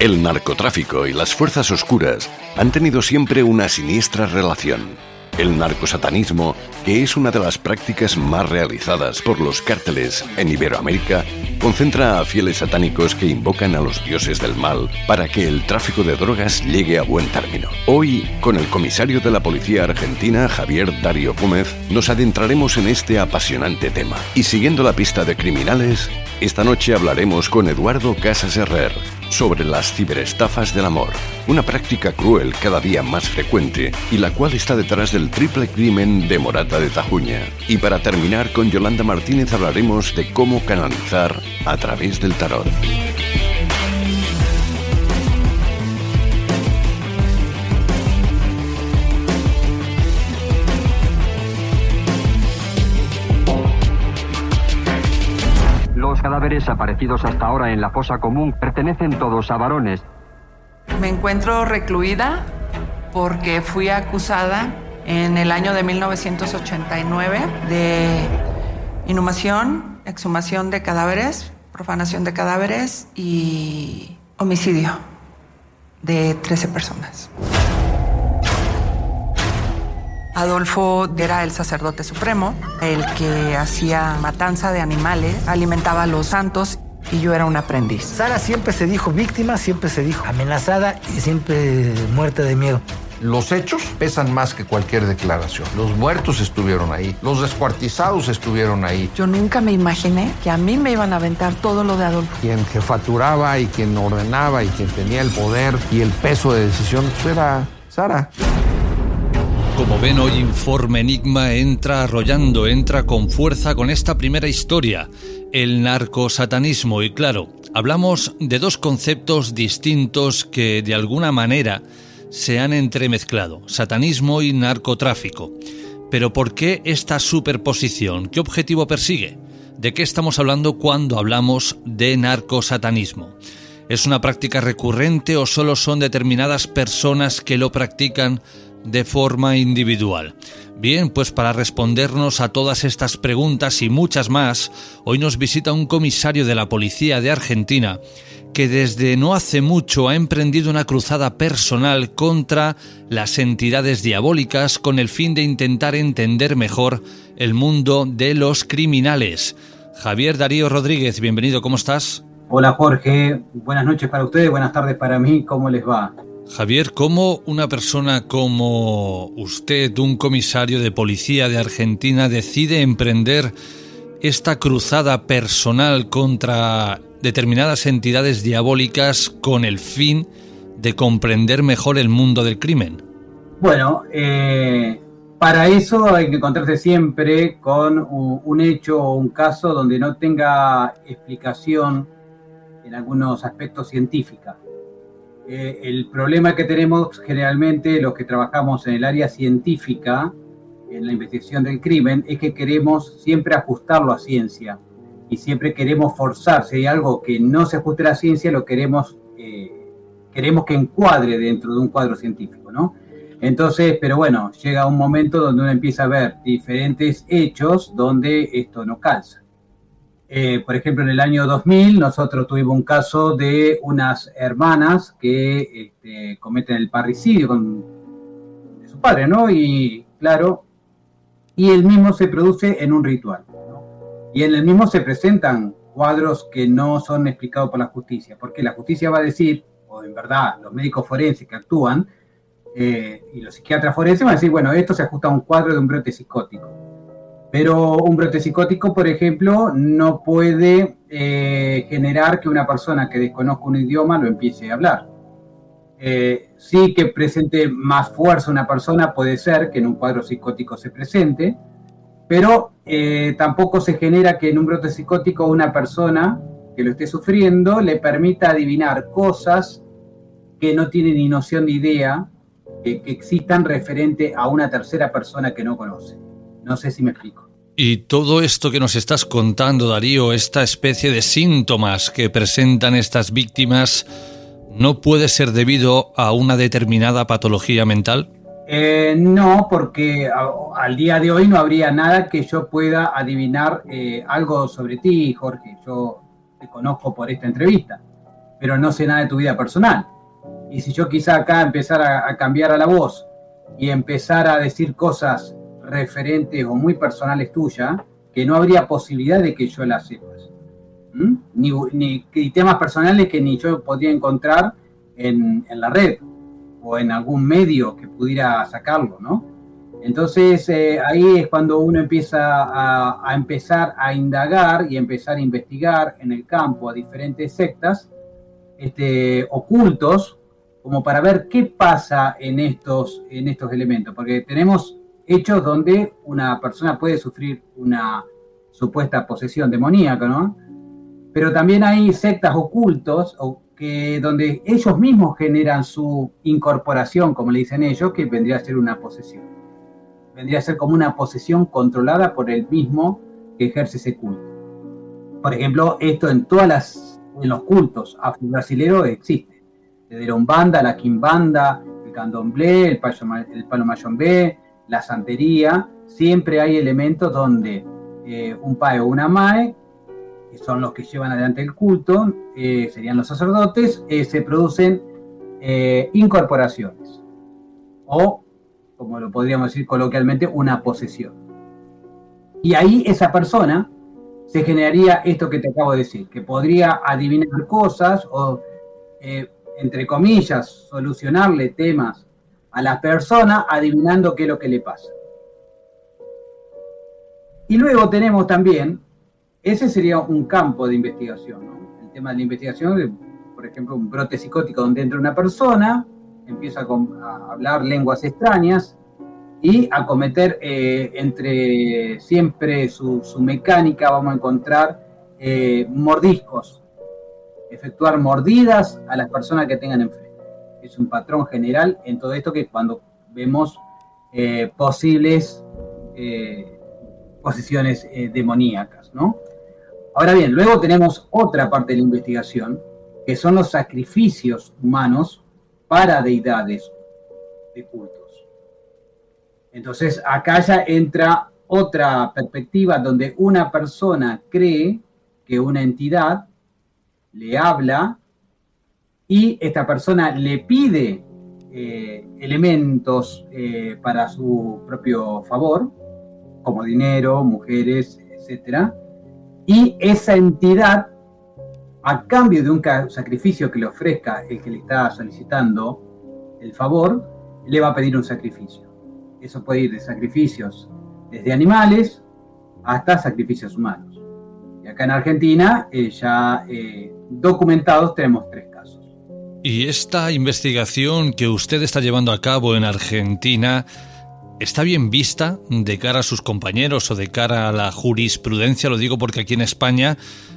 El narcotráfico y las fuerzas oscuras han tenido siempre una siniestra relación. El narcosatanismo, que es una de las prácticas más realizadas por los cárteles en Iberoamérica, concentra a fieles satánicos que invocan a los dioses del mal para que el tráfico de drogas llegue a buen término. Hoy, con el comisario de la Policía Argentina, Javier Darío Gómez, nos adentraremos en este apasionante tema. Y siguiendo la pista de criminales, esta noche hablaremos con Eduardo Casas Herrer sobre las ciberestafas del amor, una práctica cruel cada día más frecuente y la cual está detrás del triple crimen de De Tajuña. Y para terminar con Yolanda Martínez hablaremos de cómo canalizar a través del tarot. Los cadáveres aparecidos hasta ahora en la fosa común pertenecen todos a varones. Me encuentro recluida porque fui acusada en el año de 1989 de inhumación, exhumación de cadáveres, profanación de cadáveres y homicidio de 13 personas. Adolfo era el sacerdote supremo, el que hacía matanza de animales, alimentaba a los santos y yo era un aprendiz. Sara siempre se dijo víctima, siempre se dijo amenazada y siempre muerta de miedo. Los hechos pesan más que cualquier declaración. Los muertos estuvieron ahí, los descuartizados estuvieron ahí. Yo nunca me imaginé que a mí me iban a aventar todo lo de Adolfo. Quien jefaturaba y quien ordenaba y quien tenía el poder y el peso de decisión pues era Sara. Como ven, hoy Informe Enigma entra arrollando, entra con fuerza con esta primera historia, el narcosatanismo. Y claro, hablamos de dos conceptos distintos que de alguna manera se han entremezclado, satanismo y narcotráfico. Pero ¿por qué esta superposición? ¿Qué objetivo persigue? ¿De qué estamos hablando cuando hablamos de narcosatanismo? ¿Es una práctica recurrente o solo son determinadas personas que lo practican de forma individual. Bien, pues para respondernos a todas estas preguntas y muchas más, hoy nos visita un comisario de la Policía de Argentina que desde no hace mucho ha emprendido una cruzada personal contra las entidades diabólicas con el fin de intentar entender mejor el mundo de los criminales. Javier Darío Rodríguez, bienvenido, ¿cómo estás? Hola Jorge, buenas noches para ustedes, buenas tardes para mí, ¿cómo les va? Javier, ¿cómo una persona como usted, un comisario de policía de Argentina, decide emprender esta cruzada personal contra determinadas entidades diabólicas con el fin de comprender mejor el mundo del crimen? Bueno, eh, para eso hay que encontrarse siempre con un hecho o un caso donde no tenga explicación en algunos aspectos científicos. Eh, el problema que tenemos generalmente los que trabajamos en el área científica, en la investigación del crimen, es que queremos siempre ajustarlo a ciencia y siempre queremos forzar. Si hay algo que no se ajuste a la ciencia, lo queremos, eh, queremos que encuadre dentro de un cuadro científico, ¿no? Entonces, pero bueno, llega un momento donde uno empieza a ver diferentes hechos donde esto no calza. Eh, por ejemplo, en el año 2000 nosotros tuvimos un caso de unas hermanas que este, cometen el parricidio con de su padre, ¿no? Y claro, y el mismo se produce en un ritual. Y en el mismo se presentan cuadros que no son explicados por la justicia, porque la justicia va a decir, o en verdad los médicos forenses que actúan, eh, y los psiquiatras forenses van a decir, bueno, esto se ajusta a un cuadro de un brote psicótico pero un brote psicótico, por ejemplo, no puede eh, generar que una persona que desconozca un idioma lo empiece a hablar. Eh, sí que presente más fuerza una persona, puede ser que en un cuadro psicótico se presente, pero eh, tampoco se genera que en un brote psicótico una persona que lo esté sufriendo le permita adivinar cosas que no tiene ni noción de idea que existan referente a una tercera persona que no conoce. No sé si me explico. Y todo esto que nos estás contando, Darío, esta especie de síntomas que presentan estas víctimas, ¿no puede ser debido a una determinada patología mental? Eh, no, porque al día de hoy no habría nada que yo pueda adivinar eh, algo sobre ti, Jorge. Yo te conozco por esta entrevista. pero no sé nada de tu vida personal. Y si yo quizá acá empezar a, cambiar a la voz y empezar a decir cosas referentes o muy personales tuyas, que no habría posibilidad de que yo las sepas. Ni, ni, temas personales que ni yo podría encontrar en, en, la red o en algún medio que pudiera sacarlo, ¿no? Entonces eh, ahí es cuando uno empieza a, empezar a indagar y empezar a investigar en el campo a diferentes sectas este, ocultos como para ver qué pasa en estos, en estos elementos, porque tenemos hechos donde una persona puede sufrir una supuesta posesión demoníaca, ¿no? Pero también hay sectas ocultos donde ellos mismos generan su incorporación, como le dicen ellos, que vendría a ser una posesión. Vendría a ser como una posesión controlada por el mismo que ejerce ese culto. Por ejemplo, esto en todas las en los cultos afro-brasileños existe. Desde la Umbanda, la Quimbanda, el Candomblé, el, el Palo Mayombe, la Santería, siempre hay elementos donde eh, un pae o una mae, que son los que llevan adelante el culto, eh, serían los sacerdotes, eh, se producen incorporaciones o, como lo podríamos decir coloquialmente, una posesión. Y ahí esa persona se generaría esto que te acabo de decir, que podría adivinar cosas o, entre comillas, solucionarle temas a la persona adivinando qué es lo que le pasa. Y luego tenemos también, ese sería un campo de investigación, el tema de la investigación, por ejemplo, un brote psicótico donde entra una persona, empieza a, hablar lenguas extrañas y a cometer eh, entre siempre su, mecánica, vamos a encontrar eh, mordiscos, efectuar mordidas a las personas que tengan enfrente. Es un patrón general en todo esto que cuando vemos eh, posibles posiciones demoníacas, ¿no? Ahora bien, luego tenemos otra parte de la investigación, que son los sacrificios humanos para deidades de cultos. Entonces, acá ya entra otra perspectiva donde una persona cree que una entidad le habla y esta persona le pide eh, elementos eh, para su propio favor, como dinero, mujeres, etcétera, y esa entidad, a cambio de un sacrificio que le ofrezca el que le está solicitando el favor, le va a pedir un sacrificio. Eso puede ir de sacrificios desde animales hasta sacrificios humanos. Y acá en Argentina, eh, ya eh, documentados, tenemos tres casos. Y esta investigación que usted está llevando a cabo en Argentina, está bien vista de cara a sus compañeros o de cara a la jurisprudencia, lo digo porque aquí en España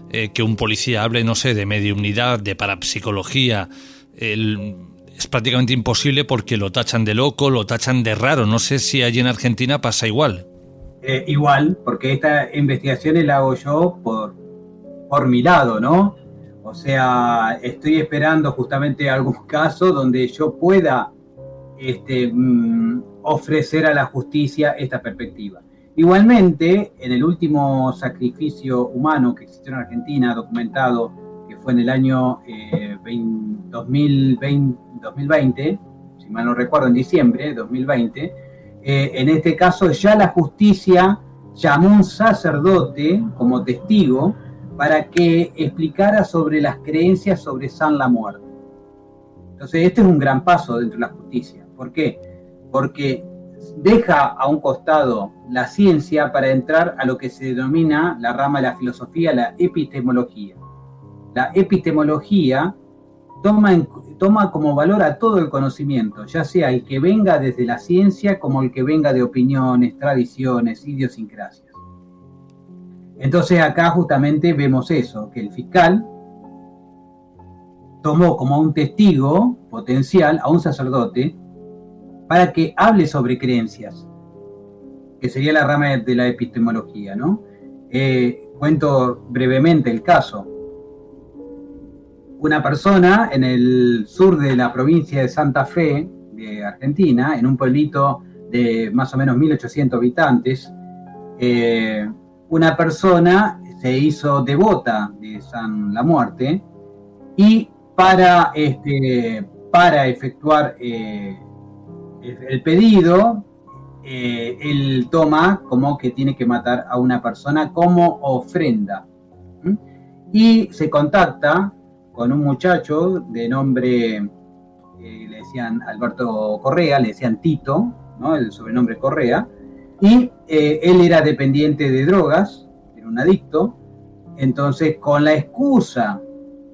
eh, que un policía hable, no sé, de mediunidad, de parapsicología, es prácticamente imposible porque lo tachan de loco, lo tachan de raro. No sé si allí en Argentina pasa igual. Eh, igual, porque esta investigación la hago yo por, por mi lado, ¿no? O sea, estoy esperando justamente algún caso donde yo pueda este, mm, ofrecer a la justicia esta perspectiva. Igualmente, en el último sacrificio humano que existió en Argentina, documentado, que fue en el año 2020, eh, si mal no recuerdo, en diciembre de 2020, eh, en este caso ya la justicia llamó un sacerdote como testigo para que explicara sobre las creencias sobre San la muerte. Entonces, este es un gran paso dentro de la justicia. ¿Por qué? Porque deja a un costado la ciencia para entrar a lo que se denomina la rama de la filosofía, la epistemología. La epistemología toma, toma como valor a todo el conocimiento, ya sea el que venga desde la ciencia como el que venga de opiniones, tradiciones, idiosincrasias. Entonces acá justamente vemos eso, que el fiscal tomó como un testigo potencial a un sacerdote para que hable sobre creencias, que sería la rama de la epistemología, ¿no? Eh, cuento brevemente el caso. Una persona en el sur de la provincia de Santa Fe, de Argentina, en un pueblito de más o menos 1800 habitantes, eh, una persona se hizo devota de San la Muerte y para, este, para efectuar eh, el pedido, eh, él toma como que tiene que matar a una persona como ofrenda. Y se contacta con un muchacho de nombre, eh, le decían Alberto Correa, le decían Tito, ¿no? el sobrenombre Correa, y eh, él era dependiente de drogas, era un adicto, entonces con la excusa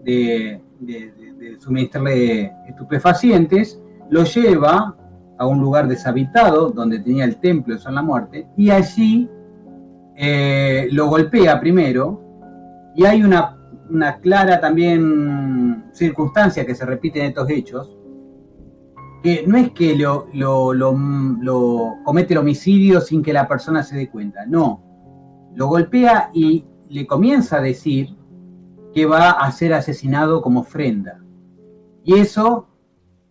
de, de suministrarle estupefacientes, lo lleva a un lugar deshabitado donde tenía el templo de San la Muerte y allí eh, lo golpea primero y hay una, clara también circunstancia que se repite en estos hechos que no es que lo, lo, comete el homicidio sin que la persona se dé cuenta, no, lo golpea y le comienza a decir que va a ser asesinado como ofrenda. Y eso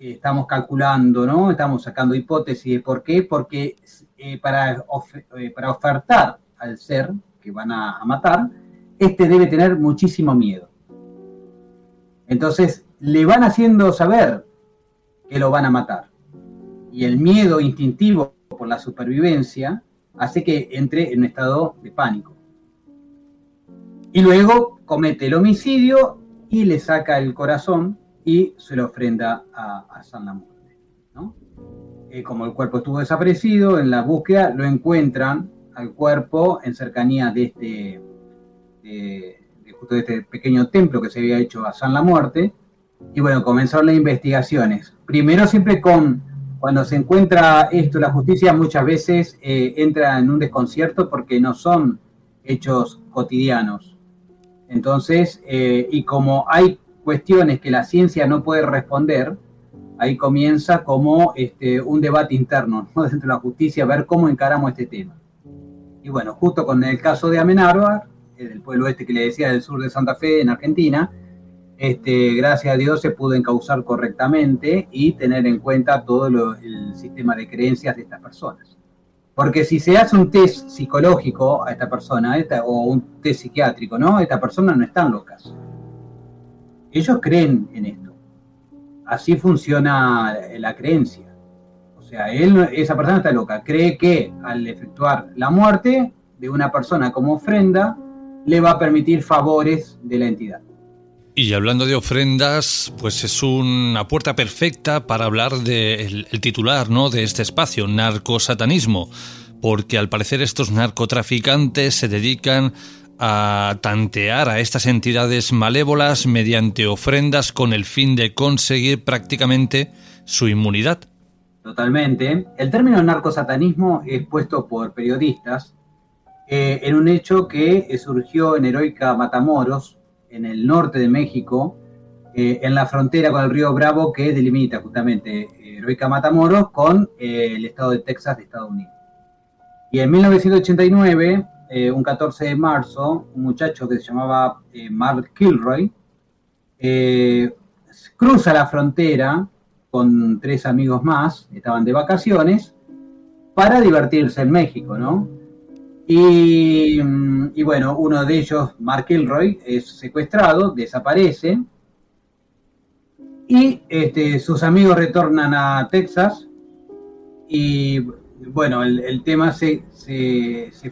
estamos calculando, ¿no? Estamos sacando hipótesis de por qué, porque eh, para, eh, para ofertar al ser que van a, matar, este debe tener muchísimo miedo. Entonces, le van haciendo saber que lo van a matar. Y el miedo instintivo por la supervivencia hace que entre en un estado de pánico. Y luego comete el homicidio y le saca el corazón y se lo ofrenda a, San la Muerte. ¿no? Eh, como el cuerpo estuvo desaparecido, en la búsqueda lo encuentran al cuerpo en cercanía de este, justo de este pequeño templo que se había hecho a San la Muerte. Y bueno, comenzaron las investigaciones. Primero siempre con, cuando se encuentra esto, la justicia muchas veces eh, entra en un desconcierto porque no son hechos cotidianos. Entonces, eh, y como hay cuestiones que la ciencia no puede responder, ahí comienza como este, un debate interno dentro de la justicia, ver cómo encaramos este tema. Y bueno, justo con el caso de Amenábar, del pueblo este que le decía del sur de Santa Fe, en Argentina, este, gracias a Dios se pudo encauzar correctamente y tener en cuenta todo el sistema de creencias de estas personas. Porque si se hace un test psicológico a esta persona, o un test psiquiátrico, ¿no? Esta persona no están locas ellos creen en esto. Así funciona la creencia. O sea, él, esa persona está loca. Cree que al efectuar la muerte de una persona como ofrenda, le va a permitir favores de la entidad. Y hablando de ofrendas, pues es una puerta perfecta para hablar del titular ¿no? de este espacio, narcosatanismo, porque al parecer estos narcotraficantes se dedican a tantear a estas entidades malévolas mediante ofrendas con el fin de conseguir prácticamente su inmunidad. Totalmente. El término narcosatanismo es puesto por periodistas eh, en un hecho que surgió en Heroica Matamoros, en el norte de México, eh, en la frontera con el río Bravo que delimita justamente eh, Heroica Matamoros con el estado de Texas de Estados Unidos. Y en 1989 eh, un 14 de marzo, un muchacho que se llamaba eh, Mark Kilroy eh, cruza la frontera con tres amigos más, estaban de vacaciones, para divertirse en México, ¿no? Y, mm, bueno, uno de ellos, Mark Kilroy, es secuestrado, desaparece, y este, sus amigos retornan a Texas y bueno, el, tema se,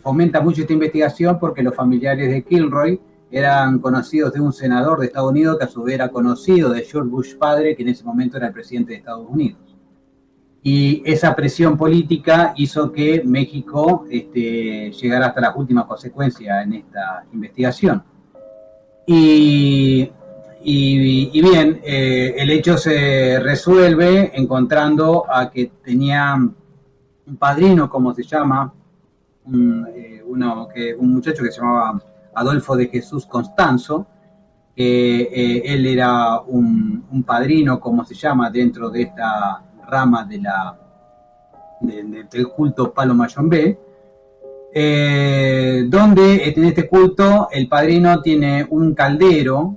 fomenta mucho esta investigación porque los familiares de Kilroy eran conocidos de un senador de Estados Unidos que a su vez era conocido de George Bush padre, que en ese momento era el presidente de Estados Unidos. Y esa presión política hizo que México este, llegara hasta las últimas consecuencias en esta investigación. Y, bien, eh, el hecho se resuelve encontrando a que tenían un padrino, como se llama, un, eh, uno que, un muchacho que se llamaba Adolfo de Jesús Constanzo, que eh, él era un, padrino, como se llama, dentro de esta rama de la, del culto Palo Mayombe, eh, donde en este culto el padrino tiene un caldero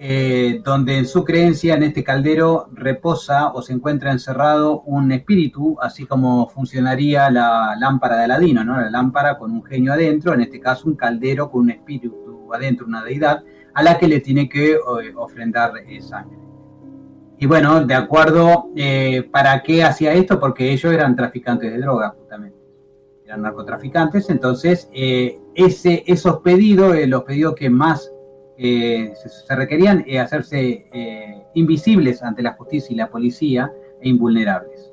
eh, donde en su creencia en este caldero reposa o se encuentra encerrado un espíritu, así como funcionaría la lámpara de Aladino, ¿no? la lámpara con un genio adentro, en este caso un caldero con un espíritu adentro, una deidad. a la que le tiene que ofrendar sangre. Y bueno, de acuerdo, ¿para qué hacía esto? Porque ellos eran traficantes de droga, justamente. Eran narcotraficantes, entonces ese, esos pedidos, los pedidos que más se, requerían, hacerse invisibles ante la justicia y la policía e invulnerables.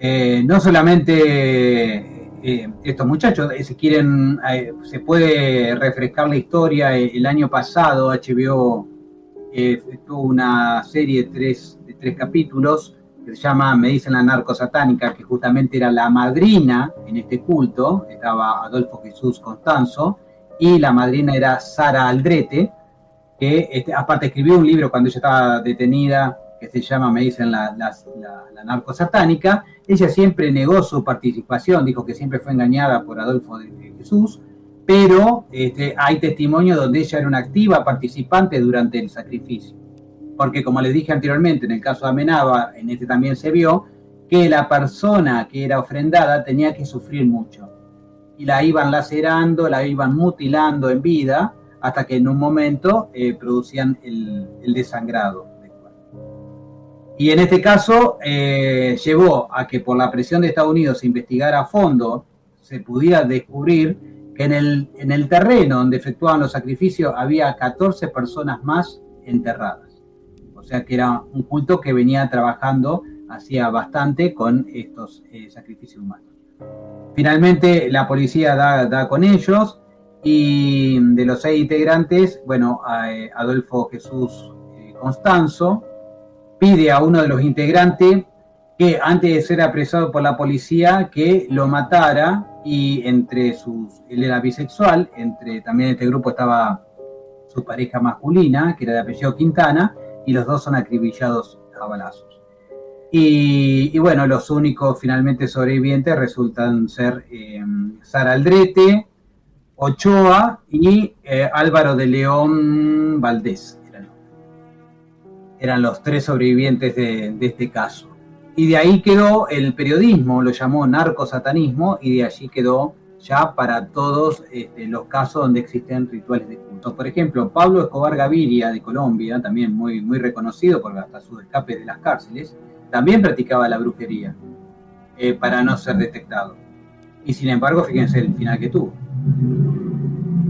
Eh, no solamente eh, estos muchachos, eh, si quieren, se puede refrescar la historia. El año pasado HBO tuvo una serie de tres, de tres capítulos que se llama Me dicen la narco satánica, que justamente era la madrina en este culto, estaba Adolfo Jesús Constanzo, y la madrina era Sara Aldrete, que este, aparte escribió un libro cuando ella estaba detenida que se llama, me dicen, la, la, narco satánica. Ella siempre negó su participación, dijo que siempre fue engañada por Adolfo de, Jesús, pero este, hay testimonio donde ella era una activa participante durante el sacrificio. Porque como les dije anteriormente, en el caso de Amenaba, en este también se vio que la persona que era ofrendada tenía que sufrir mucho. Y la iban lacerando, la iban mutilando en vida, hasta que en un momento eh, producían el, desangrado. Y en este caso eh, llevó a que por la presión de Estados Unidos se investigara a fondo, se pudiera descubrir que en el, en el terreno donde efectuaban los sacrificios había 14 personas más enterradas. O sea que era un culto que venía trabajando hacía bastante con estos eh, sacrificios humanos. Finalmente la policía da, con ellos, y de los seis integrantes, bueno, eh, Adolfo Jesús eh, Constanzo pide a uno de los integrantes que antes de ser apresado por la policía, que lo matara y entre sus, él era bisexual, entre también este grupo estaba su pareja masculina, que era de apellido Quintana, y los dos son acribillados a balazos. Y, bueno, los únicos finalmente sobrevivientes resultan ser eh, Sara Aldrete, Ochoa y eh, Álvaro de León Valdés. Eran, los tres sobrevivientes de, este caso. Y de ahí quedó el periodismo, lo llamó narcosatanismo, y de allí quedó ya para todos este, los casos donde existen rituales de culto. Por ejemplo, Pablo Escobar Gaviria de Colombia, también muy, muy reconocido por hasta su escape de las cárceles, también practicaba la brujería eh, para no ser detectado. Y sin embargo, fíjense el final que tuvo.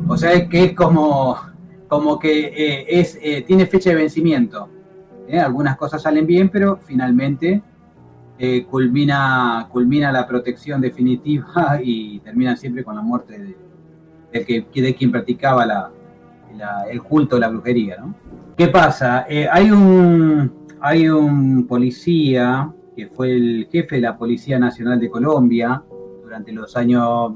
O sea que es como, como que eh, es, eh, tiene fecha de vencimiento. Algunas cosas salen bien, pero finalmente culmina, culmina la protección definitiva y termina siempre con la muerte de, que, de quien practicaba la, el culto, la brujería. ¿no? ¿Qué pasa? hay, un, hay un policía que fue el jefe de la Policía Nacional de Colombia durante los años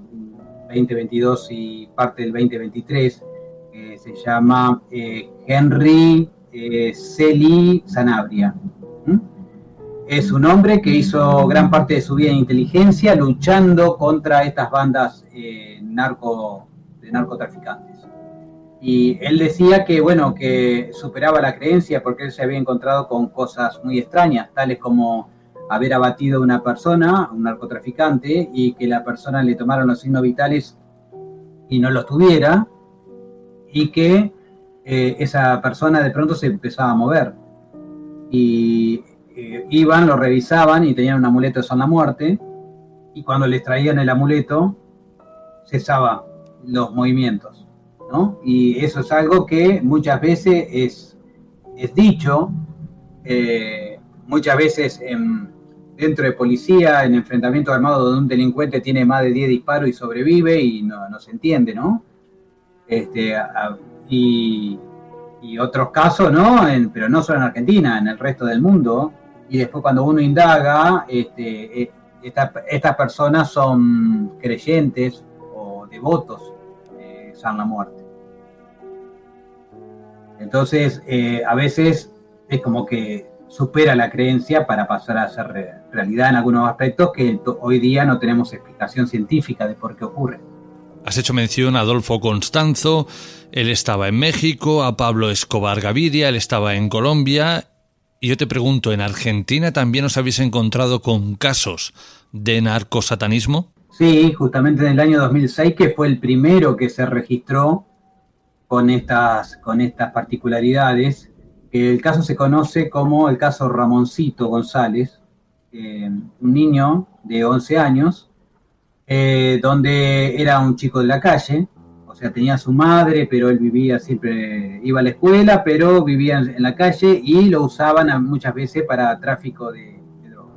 2022 y parte del 2023, que se llama eh, Henry eh, Celi Sanabria. Es un hombre que hizo gran parte de su vida en inteligencia luchando contra estas bandas eh, de narcotraficantes. Y él decía que, bueno, que superaba la creencia porque él se había encontrado con cosas muy extrañas, tales como haber abatido a una persona, un narcotraficante, y que la persona le tomaron los signos vitales y no los tuviera, y que eh, esa persona de pronto se empezaba a mover. Y eh, iban, lo revisaban y tenían un amuleto de la Muerte, y cuando les traían el amuleto, cesaba los movimientos. ¿No? Y eso es algo que muchas veces es, es dicho, eh, muchas veces en, dentro de policía, en enfrentamiento armado donde un delincuente tiene más de 10 disparos y sobrevive y no, se entiende, ¿no? Este, y, otros casos, ¿no? pero no solo en Argentina, en el resto del mundo. Y después cuando uno indaga, este, eh, estas personas son creyentes o devotos de San la Muerte. Entonces, eh, a veces es como que supera la creencia para pasar a ser realidad en algunos aspectos que hoy día no tenemos explicación científica de por qué ocurre. Has hecho mención a Adolfo Constanzo, él estaba en México, a Pablo Escobar Gaviria, él estaba en Colombia. Y yo te pregunto, ¿en Argentina también os habéis encontrado con casos de narcosatanismo? Sí, justamente en el año 2006, que fue el primero que se registró con estas, con estas particularidades. El caso se conoce como el caso Ramoncito González, eh, un niño de 11 años, eh, donde era un chico de la calle, o sea, tenía su madre, pero él vivía siempre, iba a la escuela, pero vivía en la calle y lo usaban muchas veces para tráfico de, drogas.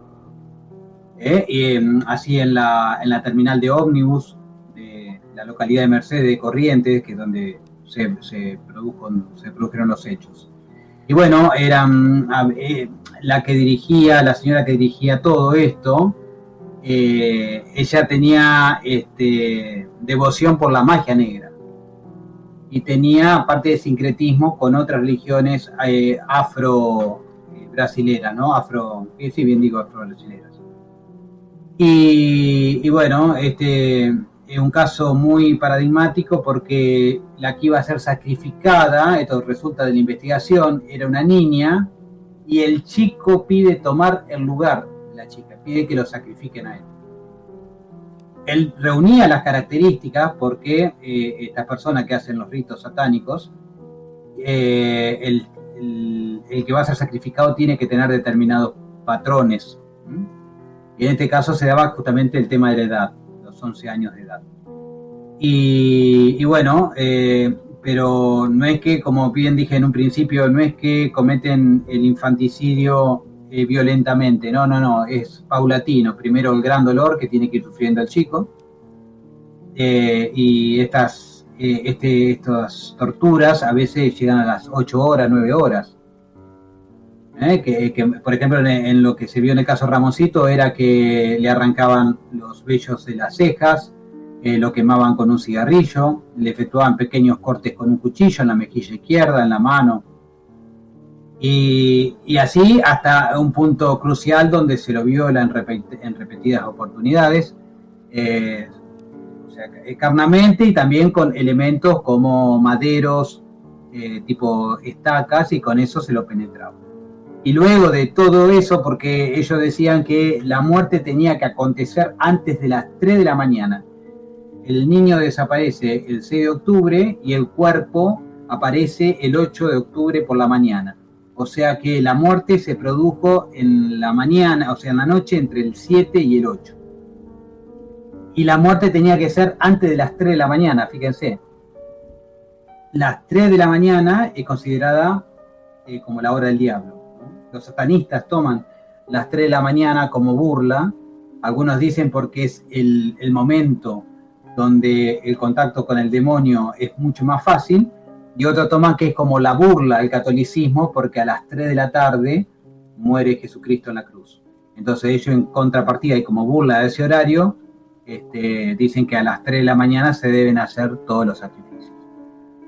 Eh, em, así en la, en la terminal de ómnibus de la localidad de Mercedes de Corrientes, que es donde se, produjo, se produjeron los hechos. Y bueno, eran eh, la que dirigía, la señora que dirigía todo esto, eh, ella tenía este, devoción por la magia negra y tenía parte de sincretismo con otras religiones eh, afro brasileras, ¿no? Afro, sí, bien digo afro brasileras. Y, y bueno, este es un caso muy paradigmático porque la que iba a ser sacrificada, esto resulta de la investigación, era una niña y el chico pide tomar el lugar de la chica, pide que lo sacrifiquen a él. Él reunía las características porque eh, estas personas que hacen los ritos satánicos, eh, el, que va a ser sacrificado tiene que tener determinados patrones. Y en este caso se daba justamente el tema de la edad 11 años de edad. Y, bueno, eh, pero no es que, como bien dije en un principio, no es que cometen el infanticidio eh, violentamente, no, no, no, es paulatino. Primero el gran dolor que tiene que ir sufriendo el chico eh, y estas, este, estas torturas a veces llegan a las 8 horas, 9 horas. ¿Eh? que, por ejemplo en, lo que se vio en el caso Ramoncito era que le arrancaban los vellos de las cejas, eh, lo quemaban con un cigarrillo, le efectuaban pequeños cortes con un cuchillo en la mejilla izquierda, en la mano, y, así hasta un punto crucial donde se lo viola en, repetidas oportunidades, eh, o sea, carnamente y también con elementos como maderos, tipo estacas, y con eso se lo penetraba. Y luego de todo eso, porque ellos decían que la muerte tenía que acontecer antes de las 3 de la mañana. El niño desaparece el 6 de octubre y el cuerpo aparece el 8 de octubre por la mañana. O sea que la muerte se produjo en la mañana, o sea, en la noche entre el 7 y el 8. Y la muerte tenía que ser antes de las 3 de la mañana, fíjense. Las 3 de la mañana es considerada eh, como la hora del diablo los satanistas toman las 3 de la mañana como burla, algunos dicen porque es el, momento donde el contacto con el demonio es mucho más fácil, y otros toman que es como la burla del catolicismo porque a las 3 de la tarde muere Jesucristo en la cruz. Entonces ellos en contrapartida y como burla de ese horario, este, dicen que a las 3 de la mañana se deben hacer todos los sacrificios.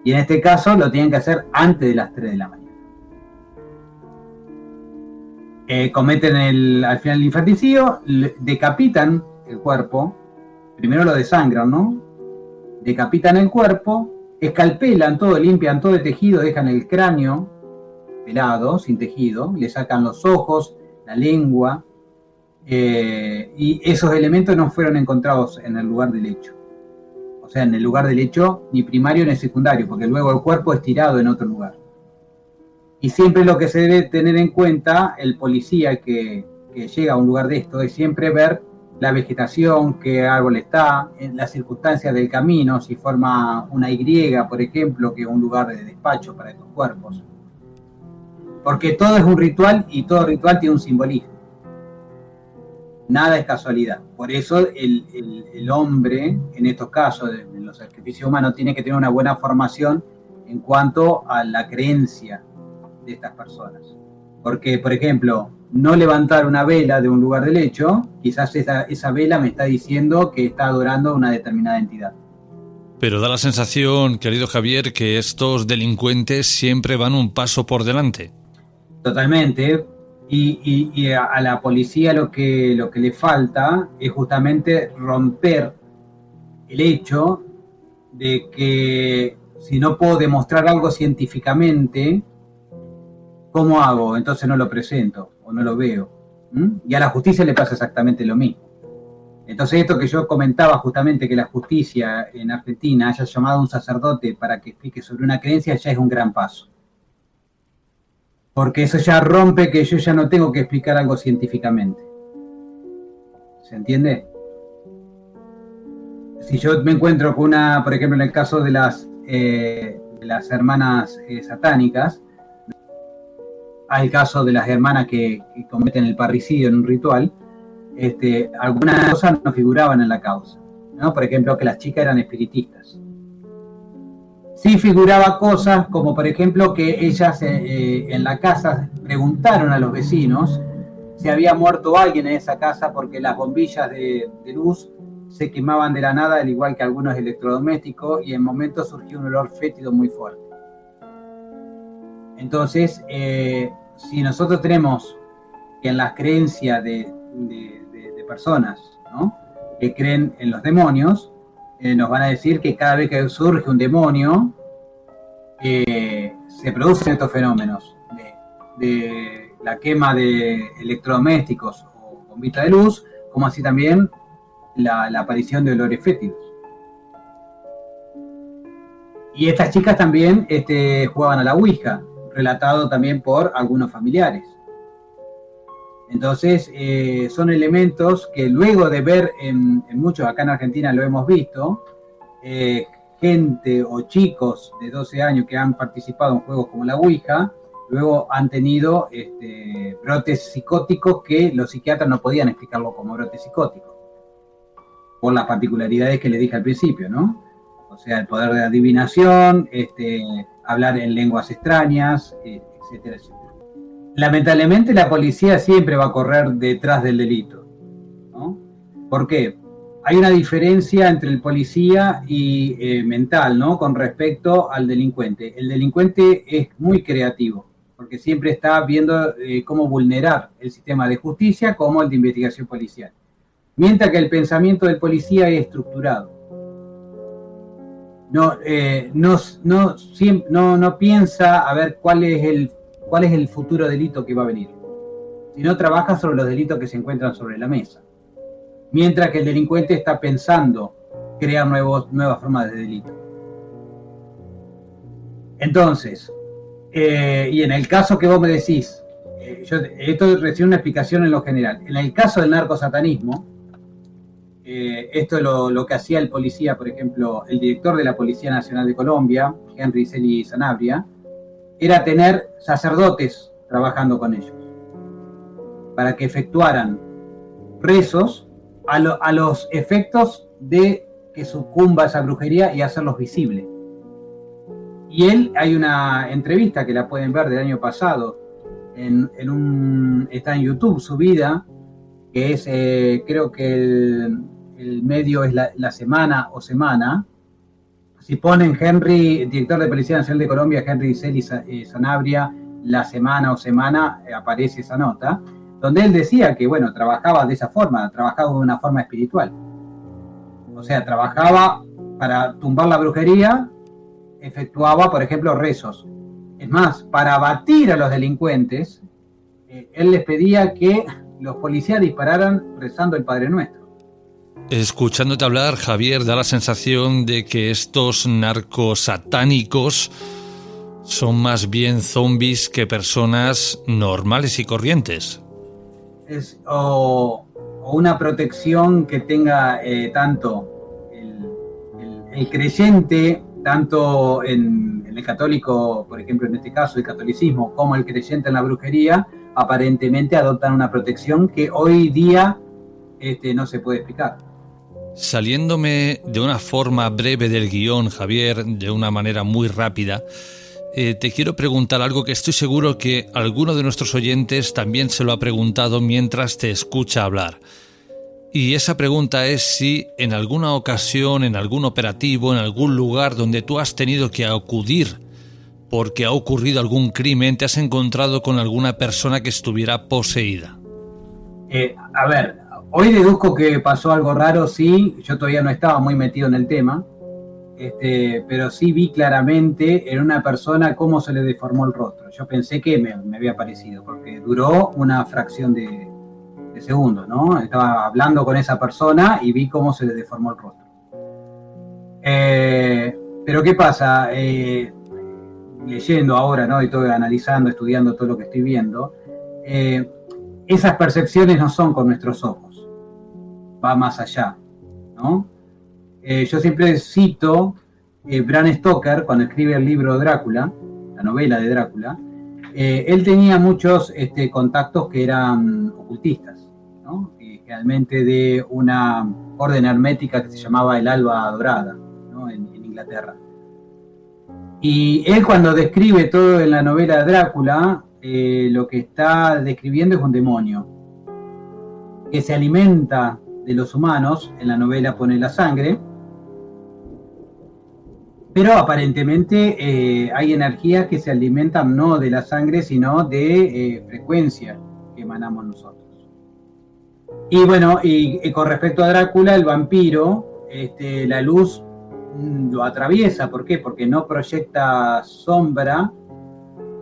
Y en este caso lo tienen que hacer antes de las 3 de la mañana. Eh, cometen el, al final el infanticidio, decapitan el cuerpo, primero lo desangran, ¿no? Decapitan el cuerpo, escalpelan todo, limpian todo el tejido, dejan el cráneo pelado, sin tejido, le sacan los ojos, la lengua, eh, y esos elementos no fueron encontrados en el lugar del hecho. O sea, en el lugar del hecho, ni primario ni secundario, porque luego el cuerpo es tirado en otro lugar. Y siempre lo que se debe tener en cuenta el policía que, llega a un lugar de esto es siempre ver la vegetación, qué árbol está, en las circunstancias del camino, si forma una Y, por ejemplo, que es un lugar de despacho para estos cuerpos. Porque todo es un ritual y todo ritual tiene un simbolismo. Nada es casualidad. Por eso el, hombre, en estos casos, en los sacrificios humanos, tiene que tener una buena formación en cuanto a la creencia de estas personas. Porque, por ejemplo, no levantar una vela de un lugar del hecho, quizás esa, esa vela me está diciendo que está adorando una determinada entidad. Pero da la sensación, querido Javier, que estos delincuentes siempre van un paso por delante. Totalmente. Y, a, la policía lo que, lo que le falta es justamente romper el hecho de que si no puedo demostrar algo científicamente, ¿Cómo hago? Entonces no lo presento o no lo veo. Y a la justicia le pasa exactamente lo mismo. Entonces esto que yo comentaba justamente que la justicia en Argentina haya llamado a un sacerdote para que explique sobre una creencia ya es un gran paso. Porque eso ya rompe que yo ya no tengo que explicar algo científicamente. ¿Se entiende? Si yo me encuentro con una, por ejemplo, en el caso de las, eh, las hermanas eh, satánicas, hay caso de las hermanas que, cometen el parricidio en un ritual, este, algunas cosas no figuraban en la causa. ¿no? Por ejemplo, que las chicas eran espiritistas. Sí figuraba cosas como, por ejemplo, que ellas eh, eh, en la casa preguntaron a los vecinos si había muerto alguien en esa casa porque las bombillas de, luz se quemaban de la nada, al igual que algunos electrodomésticos, y en momentos surgió un olor fétido muy fuerte. Entonces, eh, si nosotros tenemos en las creencias de, personas que creen en los demonios, eh, nos van a decir que cada vez que surge un demonio, eh, se producen estos fenómenos de, la quema de electrodomésticos o bombitas de luz, como así también la, aparición de olores fétidos. Y estas chicas también este, jugaban a la Ouija, relatado también por algunos familiares. Entonces, eh, son elementos que luego de ver en, muchos, acá en Argentina lo hemos visto, eh, gente o chicos de 12 años que han participado en juegos como la Ouija, luego han tenido este, brotes psicóticos que los psiquiatras no podían explicarlo como brotes psicóticos, por las particularidades que le dije al principio, ¿no? O sea, el poder de adivinación, este, hablar en lenguas extrañas, eh, etcétera, etcétera. Lamentablemente la policía siempre va a correr detrás del delito. ¿no? ¿Por qué? Hay una diferencia entre el policía y eh, mental, ¿no? Con respecto al delincuente. El delincuente es muy creativo, porque siempre está viendo eh, cómo vulnerar el sistema de justicia como el de investigación policial. Mientras que el pensamiento del policía es estructurado no, eh, no, no, no, no, piensa a ver cuál es, el, cuál es el futuro delito que va a venir, sino trabaja sobre los delitos que se encuentran sobre la mesa. Mientras que el delincuente está pensando crear nuevos, nuevas formas de delito. Entonces, eh, y en el caso que vos me decís, eh, esto recibe una explicación en lo general. En el caso del narcosatanismo, eh, esto es lo, que hacía el policía, por ejemplo, el director de la Policía Nacional de Colombia, Henry Celi Sanabria, era tener sacerdotes trabajando con ellos, para que efectuaran rezos a, a los efectos de que sucumba esa brujería y hacerlos visibles. Y él, hay una entrevista que la pueden ver del año pasado, en, un, está en YouTube subida, que es, eh, creo que el, el medio es la, semana o semana, si ponen Henry, director de Policía Nacional de Colombia, Henry Celi eh, Sanabria, la semana o semana, eh, aparece esa nota, donde él decía que, bueno, trabajaba de esa forma, trabajaba de una forma espiritual. O sea, trabajaba para tumbar la brujería, efectuaba, por ejemplo, rezos. Es más, para batir a los delincuentes, eh, él les pedía que los policías dispararan rezando el Padre Nuestro. Escuchándote hablar, Javier, da la sensación de que estos narcos satánicos son más bien zombies que personas normales y corrientes. Es o, una protección que tenga eh, tanto el, creyente, tanto en, el católico, por ejemplo, en este caso el catolicismo, como el creyente en la brujería, aparentemente adoptan una protección que hoy día este, no se puede explicar. Saliéndome de una forma breve del guion, Javier, de una manera muy rápida, eh, te quiero preguntar algo que estoy seguro que alguno de nuestros oyentes también se lo ha preguntado mientras te escucha hablar. Y esa pregunta es si en alguna ocasión, en algún operativo, en algún lugar donde tú has tenido que acudir porque ha ocurrido algún crimen, te has encontrado con alguna persona que estuviera poseída. Eh, a ver, Hoy deduzco que pasó algo raro, sí, yo todavía no estaba muy metido en el tema, este, pero sí vi claramente en una persona cómo se le deformó el rostro. Yo pensé que me, había parecido, porque duró una fracción de, segundos, ¿no? Estaba hablando con esa persona y vi cómo se le deformó el rostro. Eh, pero ¿qué pasa? Eh, leyendo ahora, ¿no? Y todo analizando, estudiando todo lo que estoy viendo, eh, esas percepciones no son con nuestros ojos, va más allá, ¿no? yo siempre cito Bram Stoker cuando escribe el libro Drácula, la novela de Drácula, él tenía muchos este, contactos que eran ocultistas, ¿no? realmente de una orden hermética que se llamaba el Alba Dorada, en Inglaterra. Y él cuando describe todo en la novela Drácula, eh, lo que está describiendo es un demonio que se alimenta de los humanos, en la novela pone la sangre, pero aparentemente eh, hay energías que se alimentan no de la sangre, sino de eh, frecuencia que emanamos nosotros. Y bueno, y, con respecto a Drácula, el vampiro, este, la luz Mm, lo atraviesa. ¿Por qué? Porque no proyecta sombra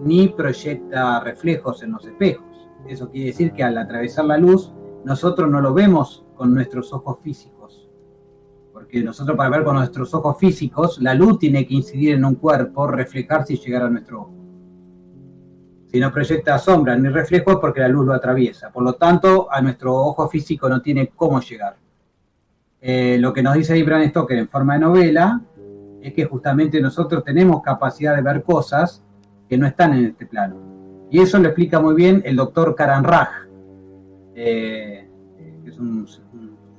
ni proyecta reflejos en los espejos. Eso quiere decir que al atravesar la luz, nosotros no lo vemos con nuestros ojos físicos. Porque nosotros para ver con nuestros ojos físicos, la luz tiene que incidir en un cuerpo, reflejarse y llegar a nuestro ojo. Si no proyecta sombra ni reflejos, porque la luz lo atraviesa. Por lo tanto, a nuestro ojo físico no tiene cómo llegar. Eh, lo que nos dice Ibran Stoker en forma de novela es que justamente nosotros tenemos capacidad de ver cosas que no están en este plano. Y eso lo explica muy bien el doctor Karan Raj, eh, que es un,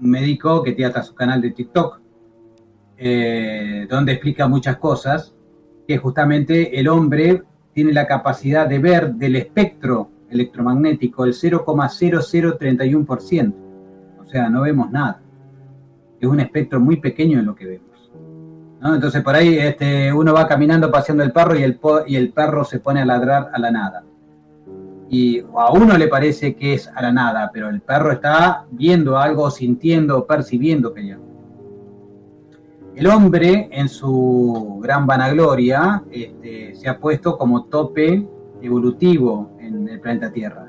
médico que tiene hasta su canal de TikTok, eh, donde explica muchas cosas, que justamente el hombre tiene la capacidad de ver del espectro electromagnético el 0,0031%. O sea, no vemos nada es un espectro muy pequeño de lo que vemos. Entonces por ahí este, uno va caminando paseando el perro y el, y el perro se pone a ladrar a la nada. Y a uno le parece que es a la nada, pero el perro está viendo algo, sintiendo, percibiendo que El hombre, en su gran vanagloria, este, se ha puesto como tope evolutivo en el planeta Tierra.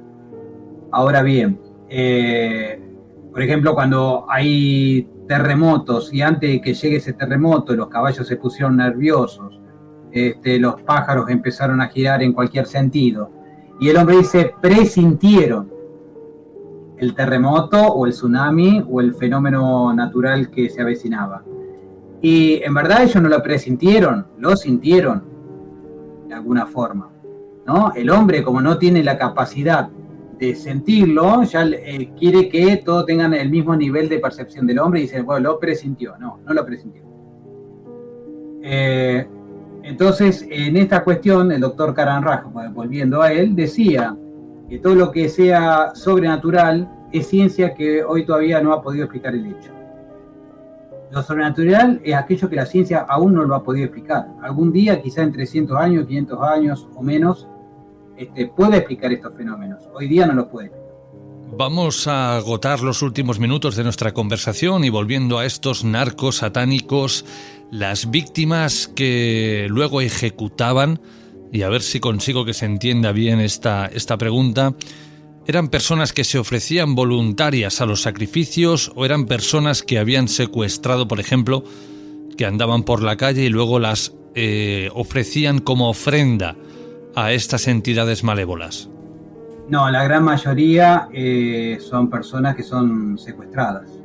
Ahora bien, eh, por ejemplo, cuando hay terremotos y antes de que llegue ese terremoto los caballos se pusieron nerviosos, este, los pájaros empezaron a girar en cualquier sentido. Y el hombre dice, presintieron el terremoto o el tsunami o el fenómeno natural que se avecinaba. Y en verdad ellos no lo presintieron, lo sintieron de alguna forma. ¿no? El hombre, como no tiene la capacidad de sentirlo, ya eh, quiere que todos tengan el mismo nivel de percepción del hombre y dice, bueno, lo presintió. No, no lo presintió. Eh, entonces, en esta cuestión, el doctor Karan Raj, volviendo a él, decía que todo lo que sea sobrenatural es ciencia que hoy todavía no ha podido explicar el hecho. Lo sobrenatural es aquello que la ciencia aún no lo ha podido explicar. Algún día, quizá en 300 años, 500 años o menos, este, puede explicar estos fenómenos. Hoy día no los puede. Vamos a agotar los últimos minutos de nuestra conversación y volviendo a estos narcos satánicos, las víctimas que luego ejecutaban, y a ver si consigo que se entienda bien esta, esta pregunta, ¿eran personas que se ofrecían voluntarias a los sacrificios o eran personas que habían secuestrado, por ejemplo, que andaban por la calle y luego las eh, ofrecían como ofrenda a estas entidades malévolas? No, la gran mayoría eh, son personas que son secuestradas.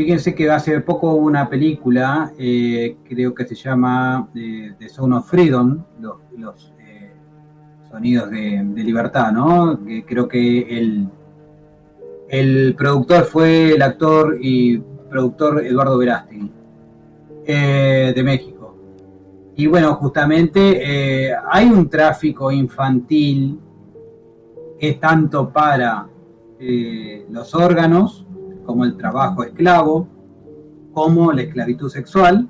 Fíjense que hace poco una película, eh, creo que se llama eh, The Sound of Freedom, los, sonidos de, libertad, ¿no? Que creo que el, el productor fue el actor y productor Eduardo Verástegui, de México. Y bueno, justamente eh, hay un tráfico infantil que es tanto para eh, los órganos, como el trabajo esclavo, como la esclavitud sexual.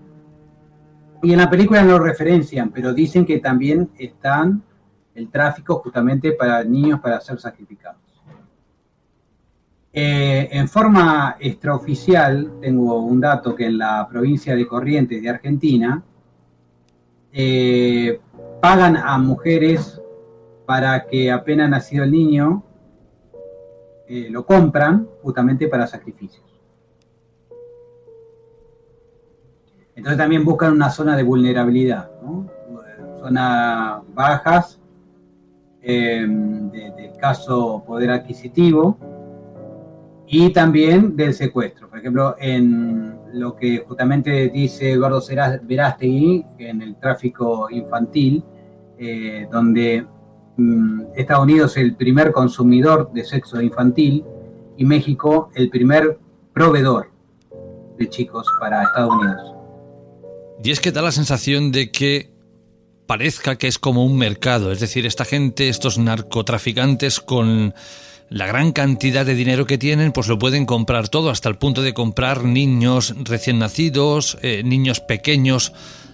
Y en la película no lo referencian, pero dicen que también están el tráfico justamente para niños para ser sacrificados. Eh, en forma extraoficial, tengo un dato que en la provincia de Corrientes de Argentina, eh, pagan a mujeres para que apenas nacido el niño, lo compran justamente para sacrificios. Entonces también buscan una zona de vulnerabilidad, ¿no? zonas bajas, eh, de, escaso poder adquisitivo y también del secuestro. Por ejemplo, en lo que justamente dice Eduardo Verástegui, en el tráfico infantil, eh, donde Estados Unidos el primer consumidor de sexo infantil y México el primer proveedor de chicos para Estados Unidos. Y es que da la sensación de que parezca que es como un mercado, es decir, esta gente, estos narcotraficantes con la gran cantidad de dinero que tienen, pues lo pueden comprar todo, hasta el punto de comprar niños recién nacidos, eh, niños pequeños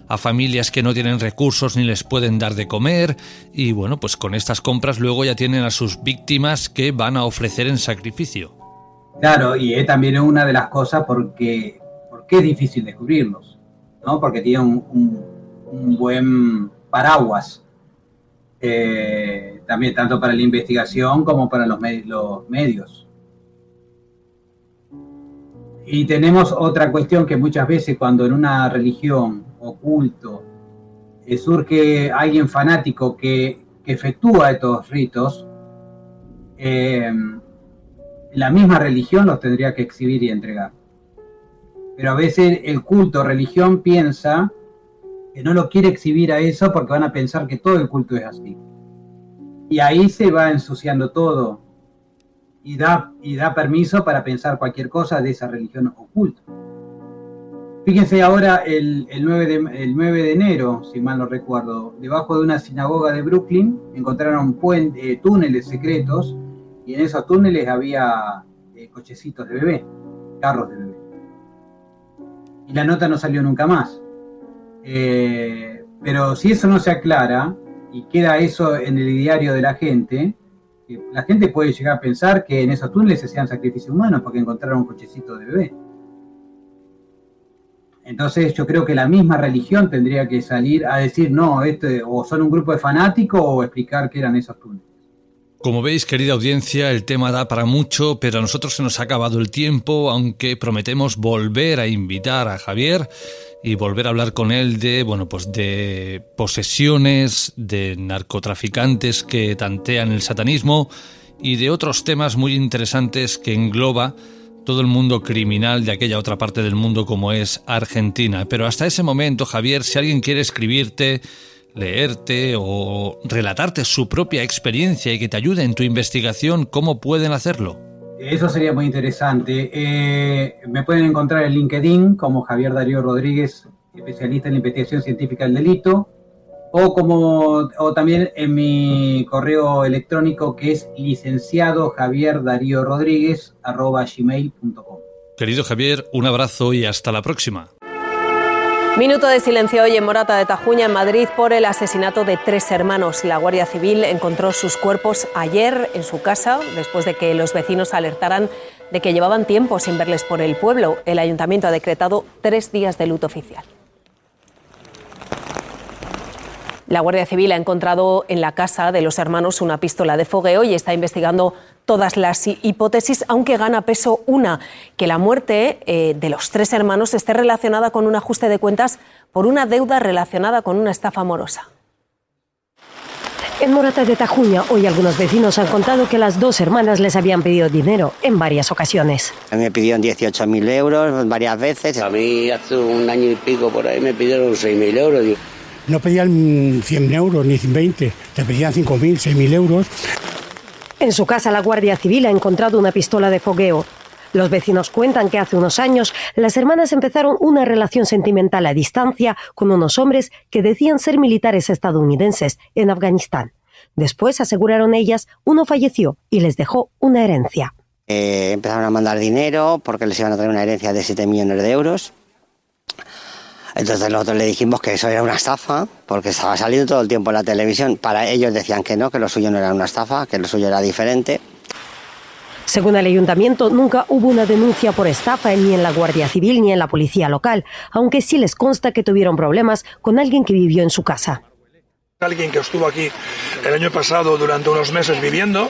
a familias que no tienen recursos ni les pueden dar de comer y bueno, pues con estas compras luego ya tienen a sus víctimas que van a ofrecer en sacrificio. Claro, y es también una de las cosas porque, porque es difícil descubrirlos, ¿no? Porque tienen un, buen paraguas, eh, también tanto para la investigación como para los medios. Y tenemos otra cuestión que muchas veces cuando en una religión oculto, eh, surge alguien fanático que, efectúa estos ritos, eh, la misma religión los tendría que exhibir y entregar. Pero a veces el culto religión piensa que no lo quiere exhibir a eso porque van a pensar que todo el culto es así. Y ahí se va ensuciando todo y da, y da permiso para pensar cualquier cosa de esa religión oculta. Fíjense ahora el, 9 de, el 9 de enero, si mal no recuerdo, debajo de una sinagoga de Brooklyn encontraron eh, túneles secretos y en esos túneles había eh, cochecitos de bebé, carros de bebé. Y la nota no salió nunca más. Eh, pero si eso no se aclara y queda eso en el diario de la gente, la gente puede llegar a pensar que en esos túneles se hacían sacrificios humanos porque encontraron un cochecito de bebé. Entonces yo creo que la misma religión tendría que salir a decir, no, este, o son un grupo de fanáticos o explicar qué eran esos túneles. Como veis, querida audiencia, el tema da para mucho, pero a nosotros se nos ha acabado el tiempo, aunque prometemos volver a invitar a Javier y volver a hablar con él de, bueno, pues de posesiones, de narcotraficantes que tantean el satanismo y de otros temas muy interesantes que engloba todo el mundo criminal de aquella otra parte del mundo como es Argentina. Pero hasta ese momento, Javier, si alguien quiere escribirte, leerte o relatarte su propia experiencia y que te ayude en tu investigación, ¿cómo pueden hacerlo? Eso sería muy interesante. Eh, me pueden encontrar en LinkedIn como Javier Darío Rodríguez, especialista en investigación científica del delito o como o también en mi correo electrónico que es licenciado Javier Darío Rodríguez arroba gmail.com. Querido Javier, un abrazo y hasta la próxima. Minuto de silencio hoy en Morata de Tajuña, en Madrid, por el asesinato de tres hermanos. La Guardia Civil encontró sus cuerpos ayer en su casa, después de que los vecinos alertaran de que llevaban tiempo sin verles por el pueblo. El ayuntamiento ha decretado tres días de luto oficial. La Guardia Civil ha encontrado en la casa de los hermanos una pistola de fogueo y está investigando todas las hipótesis, aunque gana peso una, que la muerte eh, de los tres hermanos esté relacionada con un ajuste de cuentas por una deuda relacionada con una estafa amorosa. En Morata de Tajuña, hoy algunos vecinos han contado que las dos hermanas les habían pedido dinero en varias ocasiones. Me pidieron 18.000 euros varias veces. A mí hace un año y pico por ahí me pidieron 6.000 euros. No pedían 100 euros ni 20, te pedían 5.000, 6.000 euros. En su casa la Guardia Civil ha encontrado una pistola de fogueo. Los vecinos cuentan que hace unos años las hermanas empezaron una relación sentimental a distancia con unos hombres que decían ser militares estadounidenses en Afganistán. Después, aseguraron ellas, uno falleció y les dejó una herencia. Eh, empezaron a mandar dinero porque les iban a traer una herencia de 7 millones de euros. Entonces nosotros le dijimos que eso era una estafa, porque estaba saliendo todo el tiempo en la televisión. Para ellos decían que no, que lo suyo no era una estafa, que lo suyo era diferente. Según el ayuntamiento, nunca hubo una denuncia por estafa ni en la Guardia Civil ni en la policía local, aunque sí les consta que tuvieron problemas con alguien que vivió en su casa. Alguien que estuvo aquí el año pasado durante unos meses viviendo,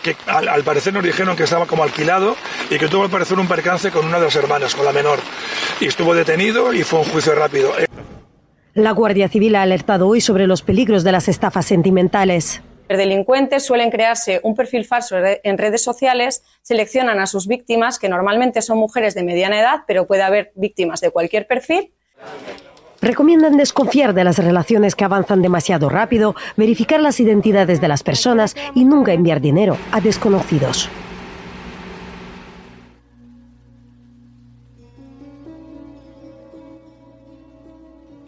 que al, parecer nos dijeron que estaba como alquilado y que tuvo al parecer un percance con una de las hermanas, con la menor. Y estuvo detenido y fue un juicio rápido. La Guardia Civil ha alertado hoy sobre los peligros de las estafas sentimentales. Los delincuentes suelen crearse un perfil falso en redes sociales, seleccionan a sus víctimas, que normalmente son mujeres de mediana edad, pero puede haber víctimas de cualquier perfil, Recomiendan desconfiar de las relaciones que avanzan demasiado rápido, verificar las identidades de las personas y nunca enviar dinero a desconocidos.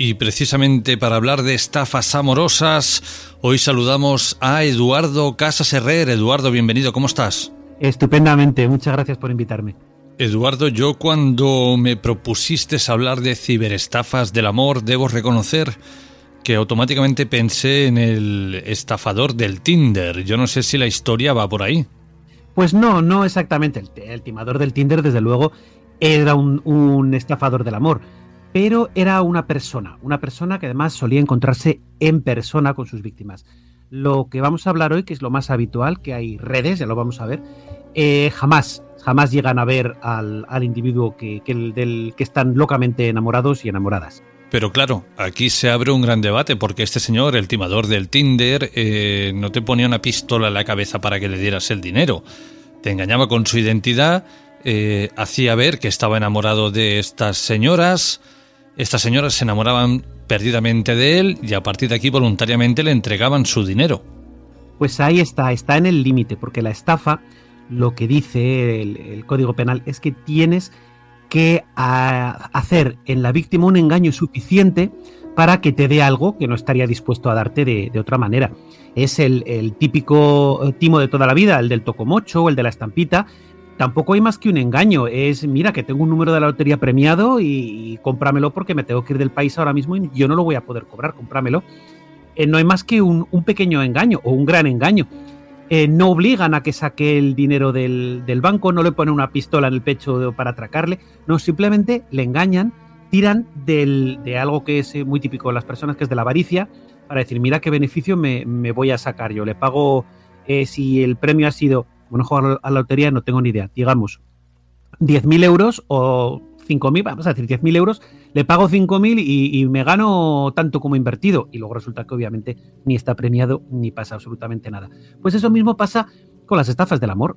Y precisamente para hablar de estafas amorosas, hoy saludamos a Eduardo Casas Herrer. Eduardo, bienvenido, ¿cómo estás? Estupendamente, muchas gracias por invitarme. Eduardo, yo cuando me propusiste hablar de ciberestafas del amor, debo reconocer que automáticamente pensé en el estafador del Tinder. Yo no sé si la historia va por ahí. Pues no, no exactamente. El, timador del Tinder, desde luego, era un, estafador del amor. Pero era una persona, una persona que además solía encontrarse en persona con sus víctimas. Lo que vamos a hablar hoy, que es lo más habitual, que hay redes, ya lo vamos a ver, eh, jamás, jamás llegan a ver al, individuo que, del que están locamente enamorados y enamoradas. Pero claro, aquí se abre un gran debate porque este señor, el timador del Tinder, eh, no te ponía una pistola en la cabeza para que le dieras el dinero. Te engañaba con su identidad, eh, hacía ver que estaba enamorado de estas señoras, estas señoras se enamoraban perdidamente de él y a partir de aquí voluntariamente le entregaban su dinero. Pues ahí está, está en el límite, porque la estafa lo que dice el, Código Penal es que tienes que hacer en la víctima un engaño suficiente para que te dé algo que no estaría dispuesto a darte de, otra manera. Es el, típico eh, timo de toda la vida, el del tocomocho o el de la estampita. Tampoco hay más que un engaño. Es, mira, que tengo un número de la lotería premiado y, cómpramelo porque me tengo que ir del país ahora mismo y yo no lo voy a poder cobrar, cómpramelo. Eh, no hay más que un pequeño engaño o un gran engaño. Eh, no obligan a que saque el dinero del, banco, no le ponen una pistola en el pecho para atracarle, no, simplemente le engañan, tiran de algo que es eh, muy típico de las personas, que es de la avaricia, para decir, mira qué beneficio me, voy a sacar yo, le pago, eh, si el premio ha sido, bueno, jugar a la lotería no tengo ni idea, digamos, 10.000 euros o 5.000, vamos a decir 10.000 euros, le pago 5.000 y, y me gano tanto como invertido. Y luego resulta que obviamente ni está premiado ni pasa absolutamente nada. Pues eso mismo pasa con las estafas del amor.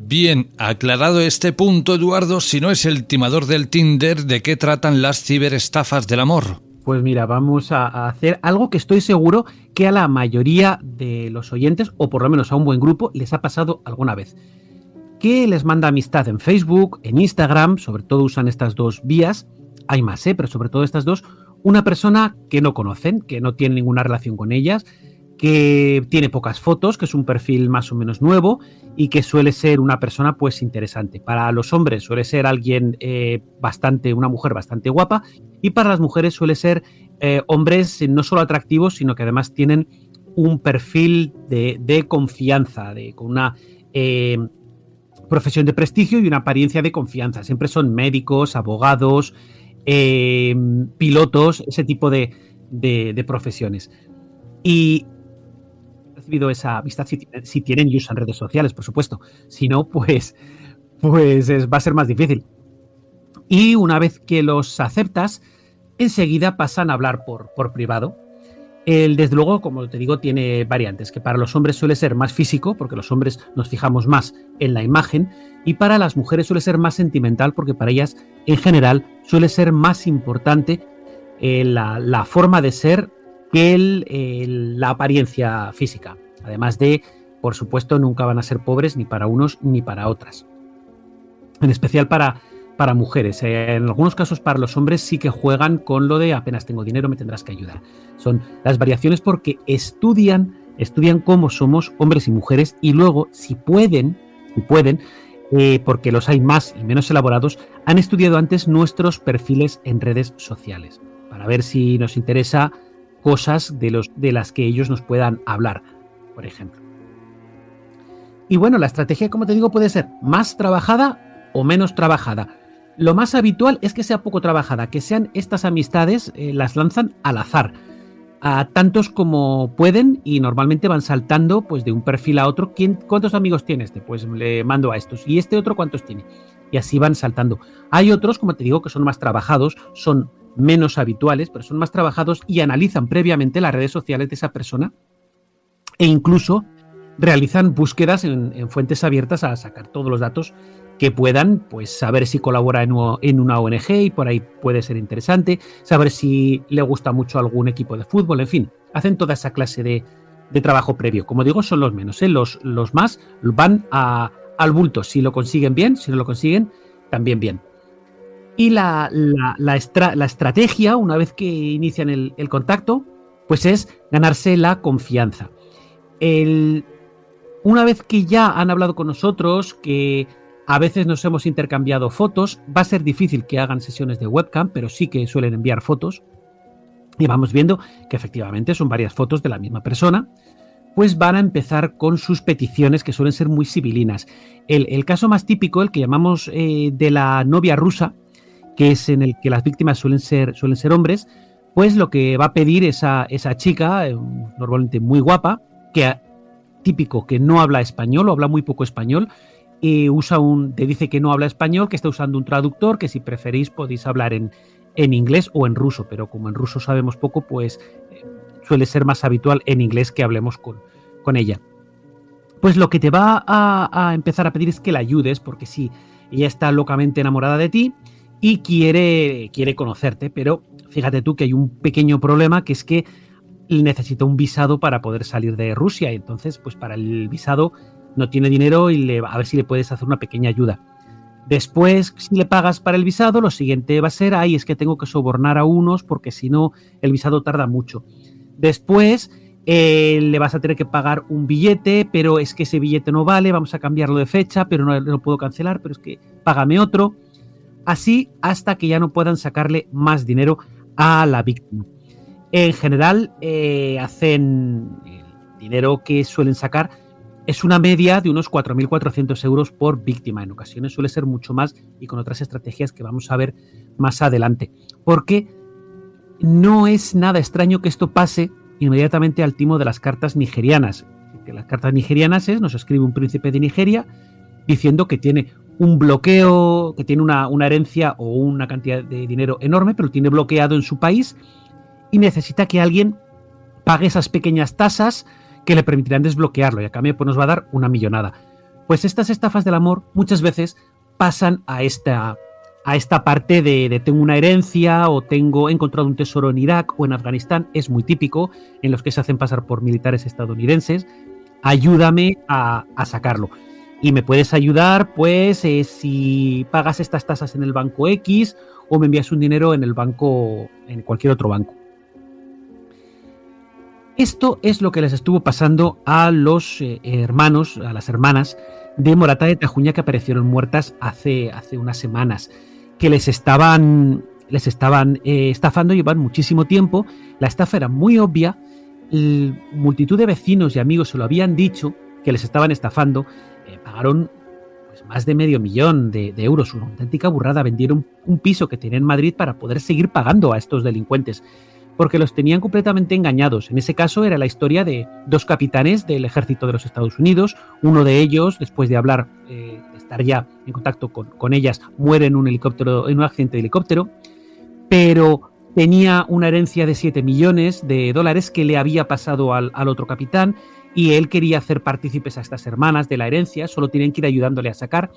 Bien, aclarado este punto, Eduardo, si no es el timador del Tinder, ¿de qué tratan las ciberestafas del amor? Pues mira, vamos a hacer algo que estoy seguro que a la mayoría de los oyentes, o por lo menos a un buen grupo, les ha pasado alguna vez. Que les manda amistad en Facebook, en Instagram, sobre todo usan estas dos vías, hay más, ¿eh? pero sobre todo estas dos, una persona que no conocen, que no tiene ninguna relación con ellas, que tiene pocas fotos, que es un perfil más o menos nuevo y que suele ser una persona pues interesante. Para los hombres suele ser alguien eh, bastante, una mujer bastante guapa y para las mujeres suele ser eh, hombres no solo atractivos, sino que además tienen un perfil de, confianza, de, con una profesión de prestigio y una apariencia de confianza. Siempre son médicos, abogados, eh, pilotos, ese tipo de, profesiones. Y he recibido esa amistad si, tienen y usan redes sociales, por supuesto. Si no, pues, pues va a ser más difícil. Y una vez que los aceptas, enseguida pasan a hablar por, por privado el, desde luego, como te digo, tiene variantes, que para los hombres suele ser más físico, porque los hombres nos fijamos más en la imagen, y para las mujeres suele ser más sentimental, porque para ellas, en general, suele ser más importante eh, la, forma de ser que la apariencia física. Además de, por supuesto, nunca van a ser pobres ni para unos ni para otras. En especial para para mujeres. Eh, en algunos casos para los hombres sí que juegan con lo de apenas tengo dinero me tendrás que ayudar. Son las variaciones porque estudian, estudian cómo somos hombres y mujeres y luego si pueden, si pueden, eh, porque los hay más y menos elaborados, han estudiado antes nuestros perfiles en redes sociales para ver si nos interesa cosas de, los, de las que ellos nos puedan hablar, por ejemplo. Y bueno, la estrategia, como te digo, puede ser más trabajada o menos trabajada. Lo más habitual es que sea poco trabajada, que sean estas amistades, eh, las lanzan al azar. a tantos como pueden y normalmente van saltando pues de un perfil a otro. ¿Quién, ¿Cuántos amigos tiene este? Pues le mando a estos. ¿Y este otro cuántos tiene? Y así van saltando. Hay otros, como te digo, que son más trabajados, son menos habituales, pero son más trabajados y analizan previamente las redes sociales de esa persona e incluso realizan búsquedas en, fuentes abiertas a sacar todos los datos que puedan, pues saber si colabora en, una ONG y por ahí puede ser interesante, saber si le gusta mucho algún equipo de fútbol, en fin, hacen toda esa clase de, trabajo previo. Como digo, son los menos, ¿eh? los, los más van al bulto, si lo consiguen bien, si no lo consiguen, también bien. Y la, la, estrategia, una vez que inician el, el contacto, pues es ganarse la confianza. El, una vez que ya han hablado con nosotros, que a veces nos hemos intercambiado fotos, va a ser difícil que hagan sesiones de webcam, pero sí que suelen enviar fotos. Y vamos viendo que efectivamente son varias fotos de la misma persona, pues van a empezar con sus peticiones que suelen ser muy civilinas. El, caso más típico, el que llamamos eh, de la novia rusa, que es en el que las víctimas suelen ser, suelen ser hombres, pues lo que va a pedir esa, esa chica, eh, normalmente muy guapa, que típico que no habla español o habla muy poco español, y usa un, te dice que no habla español, que está usando un traductor, que si preferís podéis hablar en, en inglés o en ruso, pero como en ruso sabemos poco, pues eh, suele ser más habitual en inglés que hablemos con, con ella. Pues lo que te va a, a, empezar a pedir es que la ayudes, porque sí, ella está locamente enamorada de ti y quiere, quiere conocerte, pero fíjate tú que hay un pequeño problema, que es que necesita un visado para poder salir de Rusia. Y entonces, pues para el visado no tiene dinero y le, a ver si le puedes hacer una pequeña ayuda. Después, si le pagas para el visado, lo siguiente va a ser, ay, es que tengo que sobornar a unos porque si no, el visado tarda mucho. Después, eh, le vas a tener que pagar un billete, pero es que ese billete no vale, vamos a cambiarlo de fecha, pero no lo puedo cancelar, pero es que págame otro. Así hasta que ya no puedan sacarle más dinero a la víctima. En general, eh, hacen el dinero que suelen sacar es una media de unos 4.400 euros por víctima. En ocasiones suele ser mucho más y con otras estrategias que vamos a ver más adelante. Porque no es nada extraño que esto pase inmediatamente al timo de las cartas nigerianas. Que las cartas nigerianas es, nos escribe un príncipe de Nigeria diciendo que tiene un bloqueo, que tiene una, una herencia o una cantidad de dinero enorme, pero lo tiene bloqueado en su país y necesita que alguien pague esas pequeñas tasas que le permitirán desbloquearlo y a cambio pues, nos va a dar una millonada. Pues estas estafas del amor muchas veces pasan a esta, a esta parte de, tengo una herencia o tengo he encontrado un tesoro en Irak o en Afganistán, es muy típico en los que se hacen pasar por militares estadounidenses, ayúdame a, sacarlo. Y me puedes ayudar, pues, eh, si pagas estas tasas en el banco X o me envías un dinero en el banco, en cualquier otro banco. Esto es lo que les estuvo pasando a los eh, hermanos, a las hermanas de Morata de Tajuña que aparecieron muertas hace, hace unas semanas, que les estaban, les estaban eh, estafando, llevan muchísimo tiempo, la estafa era muy obvia, multitud de vecinos y amigos se lo habían dicho, que les estaban estafando, eh, pagaron pues, más de medio millón de, euros, una auténtica burrada, vendieron un piso que tenían en Madrid para poder seguir pagando a estos delincuentes porque los tenían completamente engañados. En ese caso era la historia de dos capitanes del ejército de los Estados Unidos. Uno de ellos, después de hablar, eh, de estar ya en contacto con, ellas, muere en un accidente de helicóptero, pero tenía una herencia de 7 millones de dólares que le había pasado al, otro capitán y él quería hacer partícipes a estas hermanas de la herencia, solo tienen que ir ayudándole a sacar.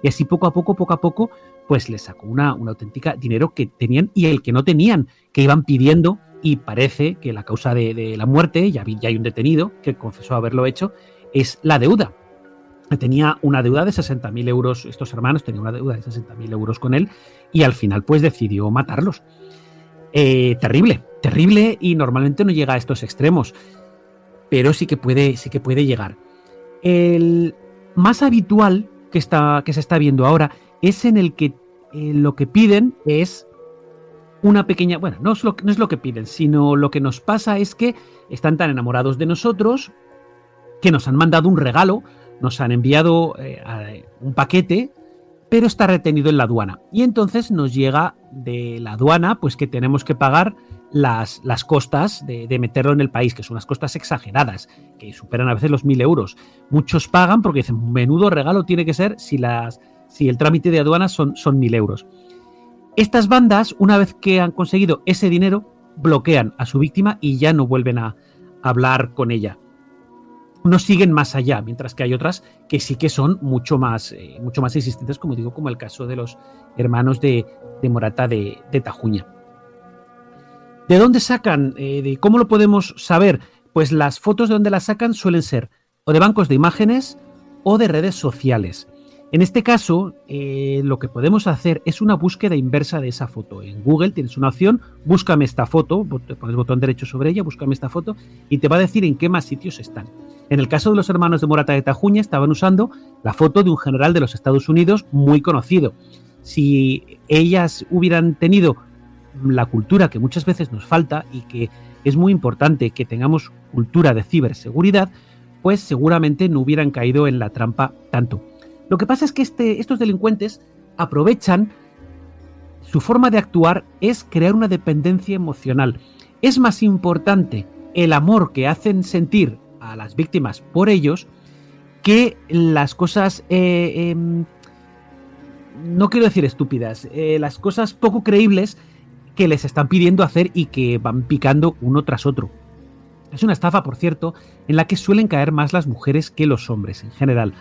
Y así poco a poco, poco a poco, pues les sacó una, una auténtica dinero que tenían y el que no tenían, que iban pidiendo y parece que la causa de, la muerte, ya, ya hay un detenido que confesó haberlo hecho, es la deuda. Tenía una deuda de 60.000 euros, estos hermanos tenían una deuda de 60.000 euros con él y al final pues decidió matarlos. Eh, terrible, terrible y normalmente no llega a estos extremos, pero sí que puede, sí que puede llegar. El más habitual que, está, que se está viendo ahora es en el que eh, lo que piden es una pequeña, bueno, no es, lo, no es lo que piden, sino lo que nos pasa es que están tan enamorados de nosotros que nos han mandado un regalo, nos han enviado eh, un paquete, pero está retenido en la aduana. Y entonces nos llega de la aduana, pues que tenemos que pagar las, las costas de, de, meterlo en el país, que son unas costas exageradas, que superan a veces los mil euros. Muchos pagan porque dicen, menudo regalo tiene que ser si, las, si el trámite de aduanas son, son mil euros. Estas bandas, una vez que han conseguido ese dinero, bloquean a su víctima y ya no vuelven a hablar con ella. No siguen más allá, mientras que hay otras que sí que son mucho más, eh, mucho más existentes, como digo, como el caso de los hermanos de, de Morata de, de, Tajuña. ¿De dónde sacan? Eh, de ¿Cómo lo podemos saber? Pues las fotos de donde las sacan suelen ser o de bancos de imágenes o de redes sociales. En este caso, eh, lo que podemos hacer es una búsqueda inversa de esa foto. En Google tienes una opción, búscame esta foto, pones botón derecho sobre ella, búscame esta foto y te va a decir en qué más sitios están. En el caso de los hermanos de Morata de Tajuña estaban usando la foto de un general de los Estados Unidos muy conocido. Si ellas hubieran tenido la cultura que muchas veces nos falta y que es muy importante que tengamos cultura de ciberseguridad, pues seguramente no hubieran caído en la trampa tanto. Lo que pasa es que este, estos delincuentes aprovechan su forma de actuar es crear una dependencia emocional. Es más importante el amor que hacen sentir a las víctimas por ellos que las cosas, eh, eh, no quiero decir estúpidas, eh, las cosas poco creíbles que les están pidiendo hacer y que van picando uno tras otro. Es una estafa, por cierto, en la que suelen caer más las mujeres que los hombres en general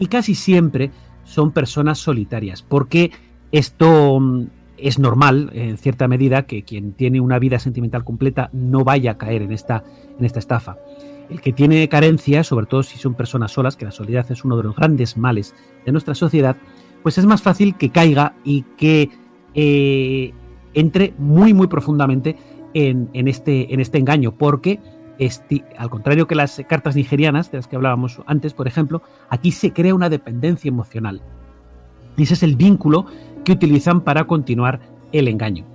y casi siempre son personas solitarias, porque esto mm, es normal, en cierta medida, que quien tiene una vida sentimental completa no vaya a caer en esta, en esta estafa. El que tiene carencia, sobre todo si son personas solas, que la soledad es uno de los grandes males de nuestra sociedad, pues es más fácil que caiga y que eh, entre muy, muy profundamente en, en, este, en este engaño, porque al contrario que las cartas nigerianas, de las que hablábamos antes, por ejemplo, aquí se crea una dependencia emocional. Ese es el vínculo que utilizan para continuar el engaño.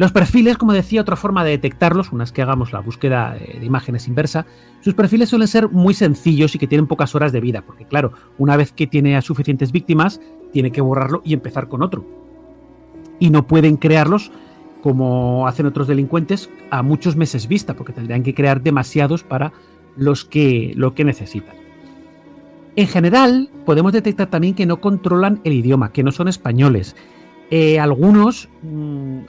Los perfiles, como decía, otra forma de detectarlos, unas que hagamos la búsqueda eh, de imágenes inversa, sus perfiles suelen ser muy sencillos y que tienen pocas horas de vida, porque claro, una vez que tiene a suficientes víctimas, tiene que borrarlo y empezar con otro. Y no pueden crearlos como hacen otros delincuentes, a muchos meses vista, porque tendrían que crear demasiados para los que, lo que necesitan. En general, podemos detectar también que no controlan el idioma, que no son españoles. Eh, algunos mmm,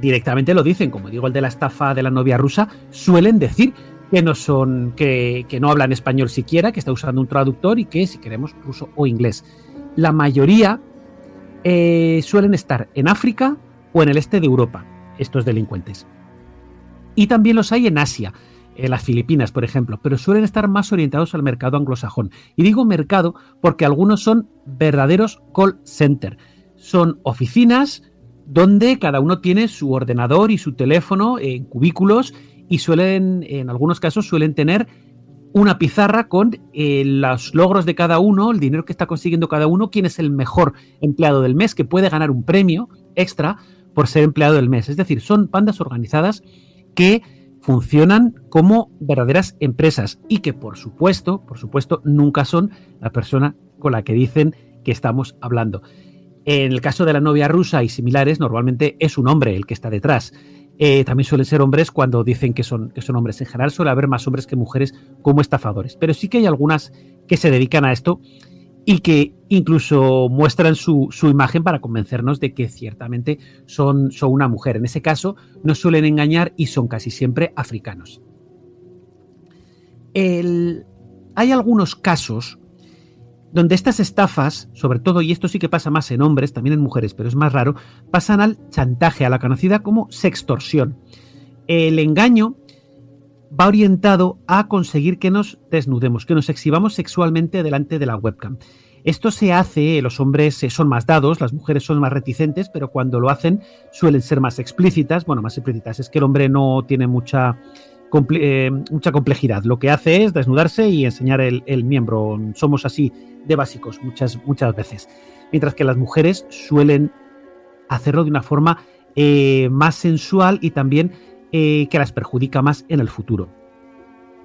directamente lo dicen, como digo el de la estafa de la novia rusa, suelen decir que no son, que, que no hablan español siquiera, que está usando un traductor y que si queremos ruso o inglés. La mayoría eh, suelen estar en África o en el este de Europa estos delincuentes. Y también los hay en Asia, en las Filipinas, por ejemplo, pero suelen estar más orientados al mercado anglosajón. Y digo mercado porque algunos son verdaderos call center. Son oficinas donde cada uno tiene su ordenador y su teléfono en cubículos y suelen, en algunos casos, suelen tener una pizarra con eh, los logros de cada uno, el dinero que está consiguiendo cada uno, quién es el mejor empleado del mes que puede ganar un premio extra por ser empleado del mes. Es decir, son bandas organizadas que funcionan como verdaderas empresas y que por supuesto, por supuesto, nunca son la persona con la que dicen que estamos hablando. En el caso de la novia rusa y similares, normalmente es un hombre el que está detrás. Eh, también suelen ser hombres cuando dicen que son, que son hombres. En general suele haber más hombres que mujeres como estafadores. Pero sí que hay algunas que se dedican a esto y que incluso muestran su, su, imagen para convencernos de que ciertamente son, son una mujer. En ese caso, no suelen engañar y son casi siempre africanos. El, hay algunos casos donde estas estafas, sobre todo, y esto sí que pasa más en hombres, también en mujeres, pero es más raro, pasan al chantaje, a la conocida como sextorsión. El engaño va orientado a conseguir que nos desnudemos, que nos exhibamos sexualmente delante de la webcam. Esto se hace, los hombres eh, son más dados, las mujeres son más reticentes, pero cuando lo hacen suelen ser más explícitas. Bueno, más explícitas, es que el hombre no tiene mucha, eh, mucha complejidad. Lo que hace es desnudarse y enseñar el, el, miembro. Somos así de básicos muchas, muchas veces. Mientras que las mujeres suelen hacerlo de una forma eh, más sensual y también eh, que las perjudica más en el futuro.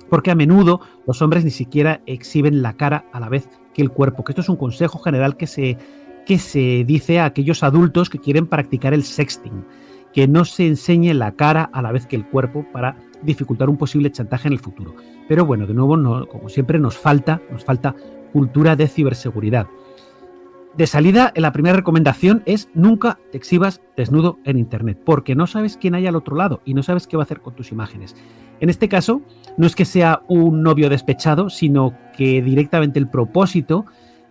Porque a menudo los hombres ni siquiera exhiben la cara a la vez que el cuerpo, que esto es un consejo general que se, que se dice a aquellos adultos que quieren practicar el sexting. que no se enseñe la cara a la vez que el cuerpo para dificultar un posible chantaje en el futuro. Pero bueno, de nuevo, no, como siempre, nos falta, nos falta cultura de ciberseguridad. De salida, la primera recomendación es nunca te exhibas desnudo en Internet, porque no sabes quién hay al otro lado y no sabes qué va a hacer con tus imágenes. En este caso, no es que sea un novio despechado, sino que directamente el propósito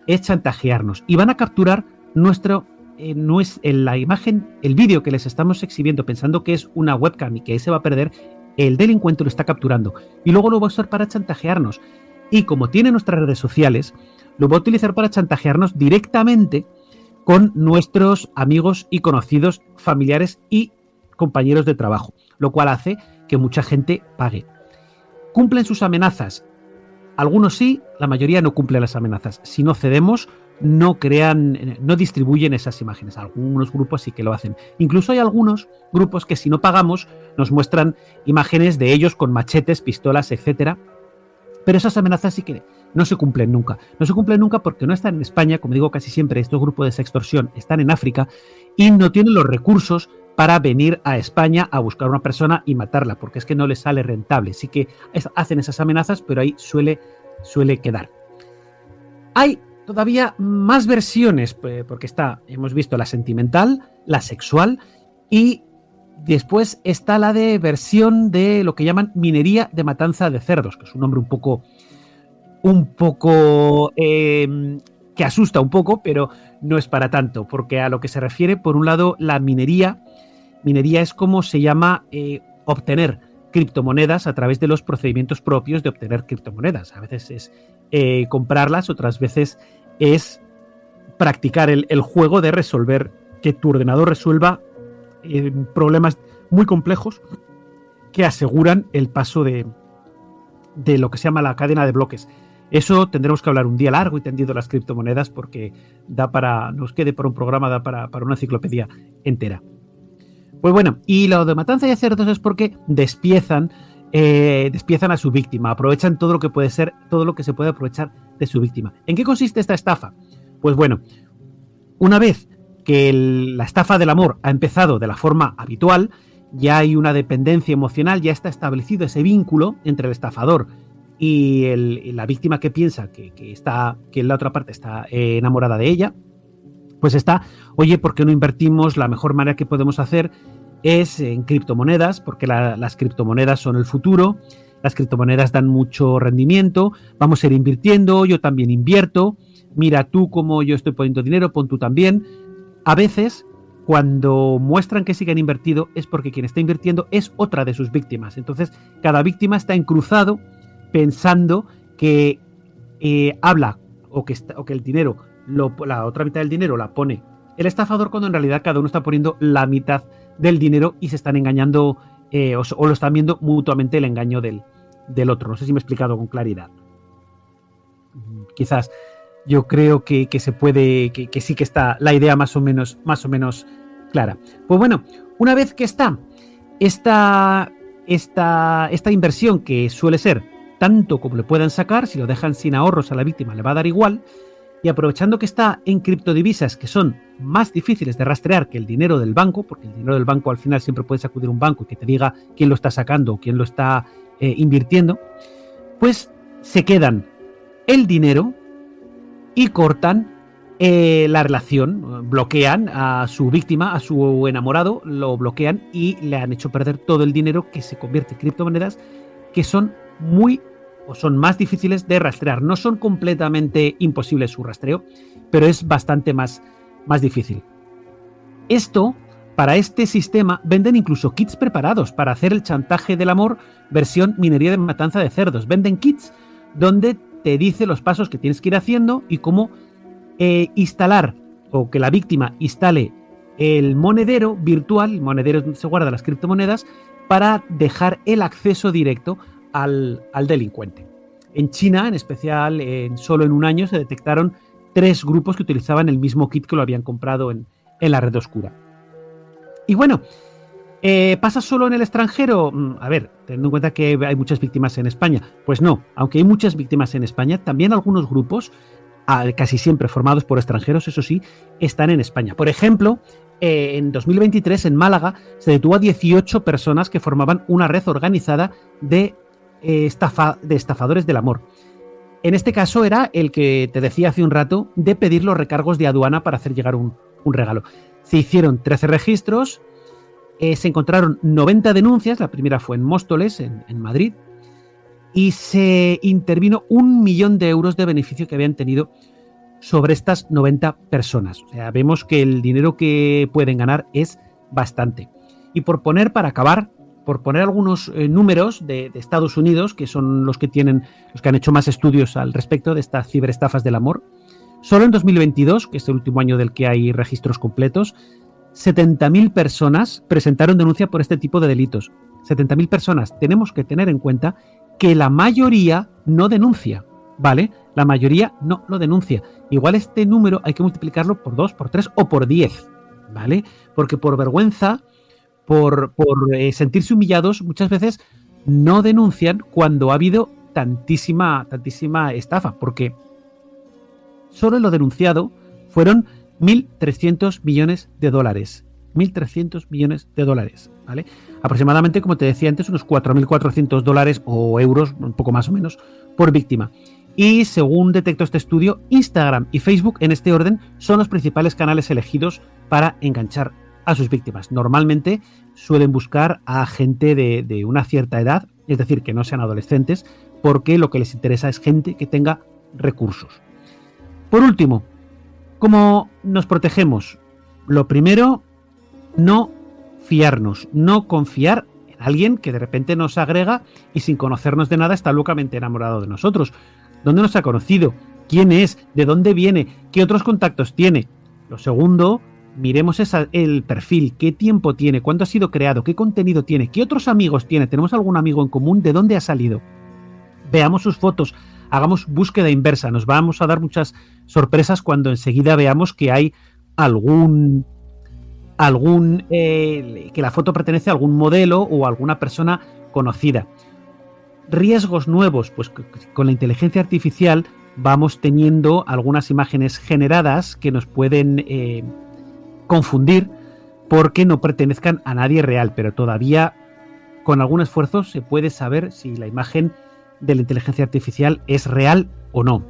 es chantajearnos y van a capturar nuestro eh, no es en la imagen, el vídeo que les estamos exhibiendo pensando que es una webcam y que se va a perder, el delincuente lo está capturando y luego lo va a usar para chantajearnos. Y como tiene nuestras redes sociales, lo va a utilizar para chantajearnos directamente con nuestros amigos y conocidos, familiares y compañeros de trabajo, lo cual hace que mucha gente pague. ¿Cumplen sus amenazas? Algunos sí, la mayoría no cumplen las amenazas. Si no cedemos, no crean, no distribuyen esas imágenes. Algunos grupos sí que lo hacen. Incluso hay algunos grupos que si no pagamos nos muestran imágenes de ellos con machetes, pistolas, etcétera. Pero esas amenazas sí que no se cumplen nunca. No se cumplen nunca porque no están en España, como digo casi siempre, estos grupos de extorsión están en África y no tienen los recursos para venir a España a buscar a una persona y matarla, porque es que no les sale rentable. Sí que hacen esas amenazas, pero ahí suele, suele quedar. Hay todavía más versiones, porque está, hemos visto la sentimental, la sexual y después está la de versión de lo que llaman minería de matanza de cerdos, que es un nombre un poco, un poco em, que asusta un poco, pero no es para tanto, porque a lo que se refiere, por un lado, la minería, minería es como se llama eh, obtener criptomonedas a través de los procedimientos propios de obtener criptomonedas. A veces es eh, comprarlas, otras veces es practicar el, juego de resolver, que tu ordenador resuelva eh, problemas muy complejos que aseguran el paso de, de lo que se llama la cadena de bloques. Eso tendremos que hablar un día largo y tendido las criptomonedas porque da para, nos quede por un programa, da para, para una enciclopedia entera. Pues bueno, y lo de matanza de cerdos es porque despiezan, eh, despiezan a su víctima, aprovechan todo lo que puede ser, todo lo que se puede aprovechar de su víctima. ¿En qué consiste esta estafa? Pues bueno, una vez que la estafa del amor ha empezado de la forma habitual, ya hay una dependencia emocional, ya está establecido ese vínculo entre el estafador y, la víctima que piensa que, está, que la otra parte está eh, enamorada de ella, pues está, oye, ¿por qué no invertimos? La mejor manera que podemos hacer es en criptomonedas, porque las criptomonedas son el futuro, las criptomonedas dan mucho rendimiento, vamos a ir invirtiendo, yo también invierto, mira tú cómo yo estoy poniendo dinero, pon tú también. A veces, cuando muestran que siguen invertido, es porque quien está invirtiendo es otra de sus víctimas. Entonces, cada víctima está encruzado pensando que eh, habla o que, o que el dinero, la otra mitad del dinero la pone el estafador, cuando en realidad cada uno está poniendo la mitad del dinero y se están engañando eh, o, lo están viendo mutuamente el engaño del, del otro. No sé si me he explicado con claridad. Mm, quizás yo creo que, se puede, que, sí que está la idea más o menos, más o menos clara. Pues bueno, una vez que está esta, esta, esta inversión que suele ser tanto como le puedan sacar, si lo dejan sin ahorros a la víctima le va a dar igual, y aprovechando que está en criptodivisas que son más difíciles de rastrear que el dinero del banco, porque el dinero del banco al final siempre puedes acudir a un banco y que te diga quién lo está sacando o quién lo está eh, invirtiendo, pues se quedan el dinero y cortan eh, la relación, bloquean a su víctima, a su enamorado, lo bloquean y le han hecho perder todo el dinero que se convierte en criptomonedas que son muy son más difíciles de rastrear. No son completamente imposibles su rastreo, pero es bastante más, más difícil. Esto, para este sistema, venden incluso kits preparados para hacer el chantaje del amor versión minería de matanza de cerdos. Venden kits donde te dice los pasos que tienes que ir haciendo y cómo eh, instalar o que la víctima instale el monedero virtual, el monedero donde se guardan las criptomonedas, para dejar el acceso directo al, delincuente. En China, en especial, en, solo en un año se detectaron tres grupos que utilizaban el mismo kit que lo habían comprado en, la red oscura. Y bueno, eh, ¿pasa solo en el extranjero? Mm, a ver, teniendo en cuenta que hay muchas víctimas en España. Pues no, aunque hay muchas víctimas en España, también algunos grupos casi siempre formados por extranjeros, eso sí, están en España. Por ejemplo, eh, en 2023 en Málaga se detuvo a 18 personas que formaban una red organizada de, estafa, de estafadores del amor. En este caso era el que te decía hace un rato de pedir los recargos de aduana para hacer llegar un, regalo. Se hicieron 13 registros, eh, se encontraron 90 denuncias, la primera fue en Móstoles, en, en Madrid, y se intervino un millón de euros de beneficio que habían tenido sobre estas 90 personas. O sea, vemos que el dinero que pueden ganar es bastante. Y por poner, para acabar, por poner algunos eh, números de, Estados Unidos, que son los que tienen, los que han hecho más estudios al respecto de estas ciberestafas del amor, solo en 2022, que es el último año del que hay registros completos, 70.000 personas presentaron denuncia por este tipo de delitos. 70.000 personas. Tenemos que tener en cuenta que la mayoría no denuncia, ¿vale? La mayoría no lo denuncia. Igual este número hay que multiplicarlo por 2, por 3 o por 10, ¿vale? Porque por vergüenza, por, eh, sentirse humillados, muchas veces no denuncian cuando ha habido tantísima, tantísima estafa, porque solo lo denunciado fueron 1.300 millones de dólares. 1.300 millones de dólares, ¿vale? Aproximadamente, como te decía antes, unos 4.400 dólares o euros, un poco más o menos, por víctima. Y según detectó este estudio, Instagram y Facebook en este orden son los principales canales elegidos para enganchar a sus víctimas. Normalmente suelen buscar a gente de, una cierta edad, es decir, que no sean adolescentes, porque lo que les interesa es gente que tenga recursos. Por último, ¿cómo nos protegemos? Lo primero, no fiarnos, no confiar en alguien que de repente nos agrega y sin conocernos de nada está locamente enamorado de nosotros. ¿Dónde nos ha conocido? ¿Quién es? ¿De dónde viene? ¿Qué otros contactos tiene? Lo segundo, miremos el perfil, qué tiempo tiene, cuándo ha sido creado, qué contenido tiene, qué otros amigos tiene, tenemos algún amigo en común, de dónde ha salido. Veamos sus fotos, hagamos búsqueda inversa, nos vamos a dar muchas sorpresas cuando enseguida veamos que hay algún algún eh, que la foto pertenece a algún modelo o a alguna persona conocida riesgos nuevos, pues con la inteligencia artificial vamos teniendo algunas imágenes generadas que nos pueden eh, confundir porque no pertenezcan a nadie real, pero todavía con algún esfuerzo se puede saber si la imagen de la inteligencia artificial es real o no.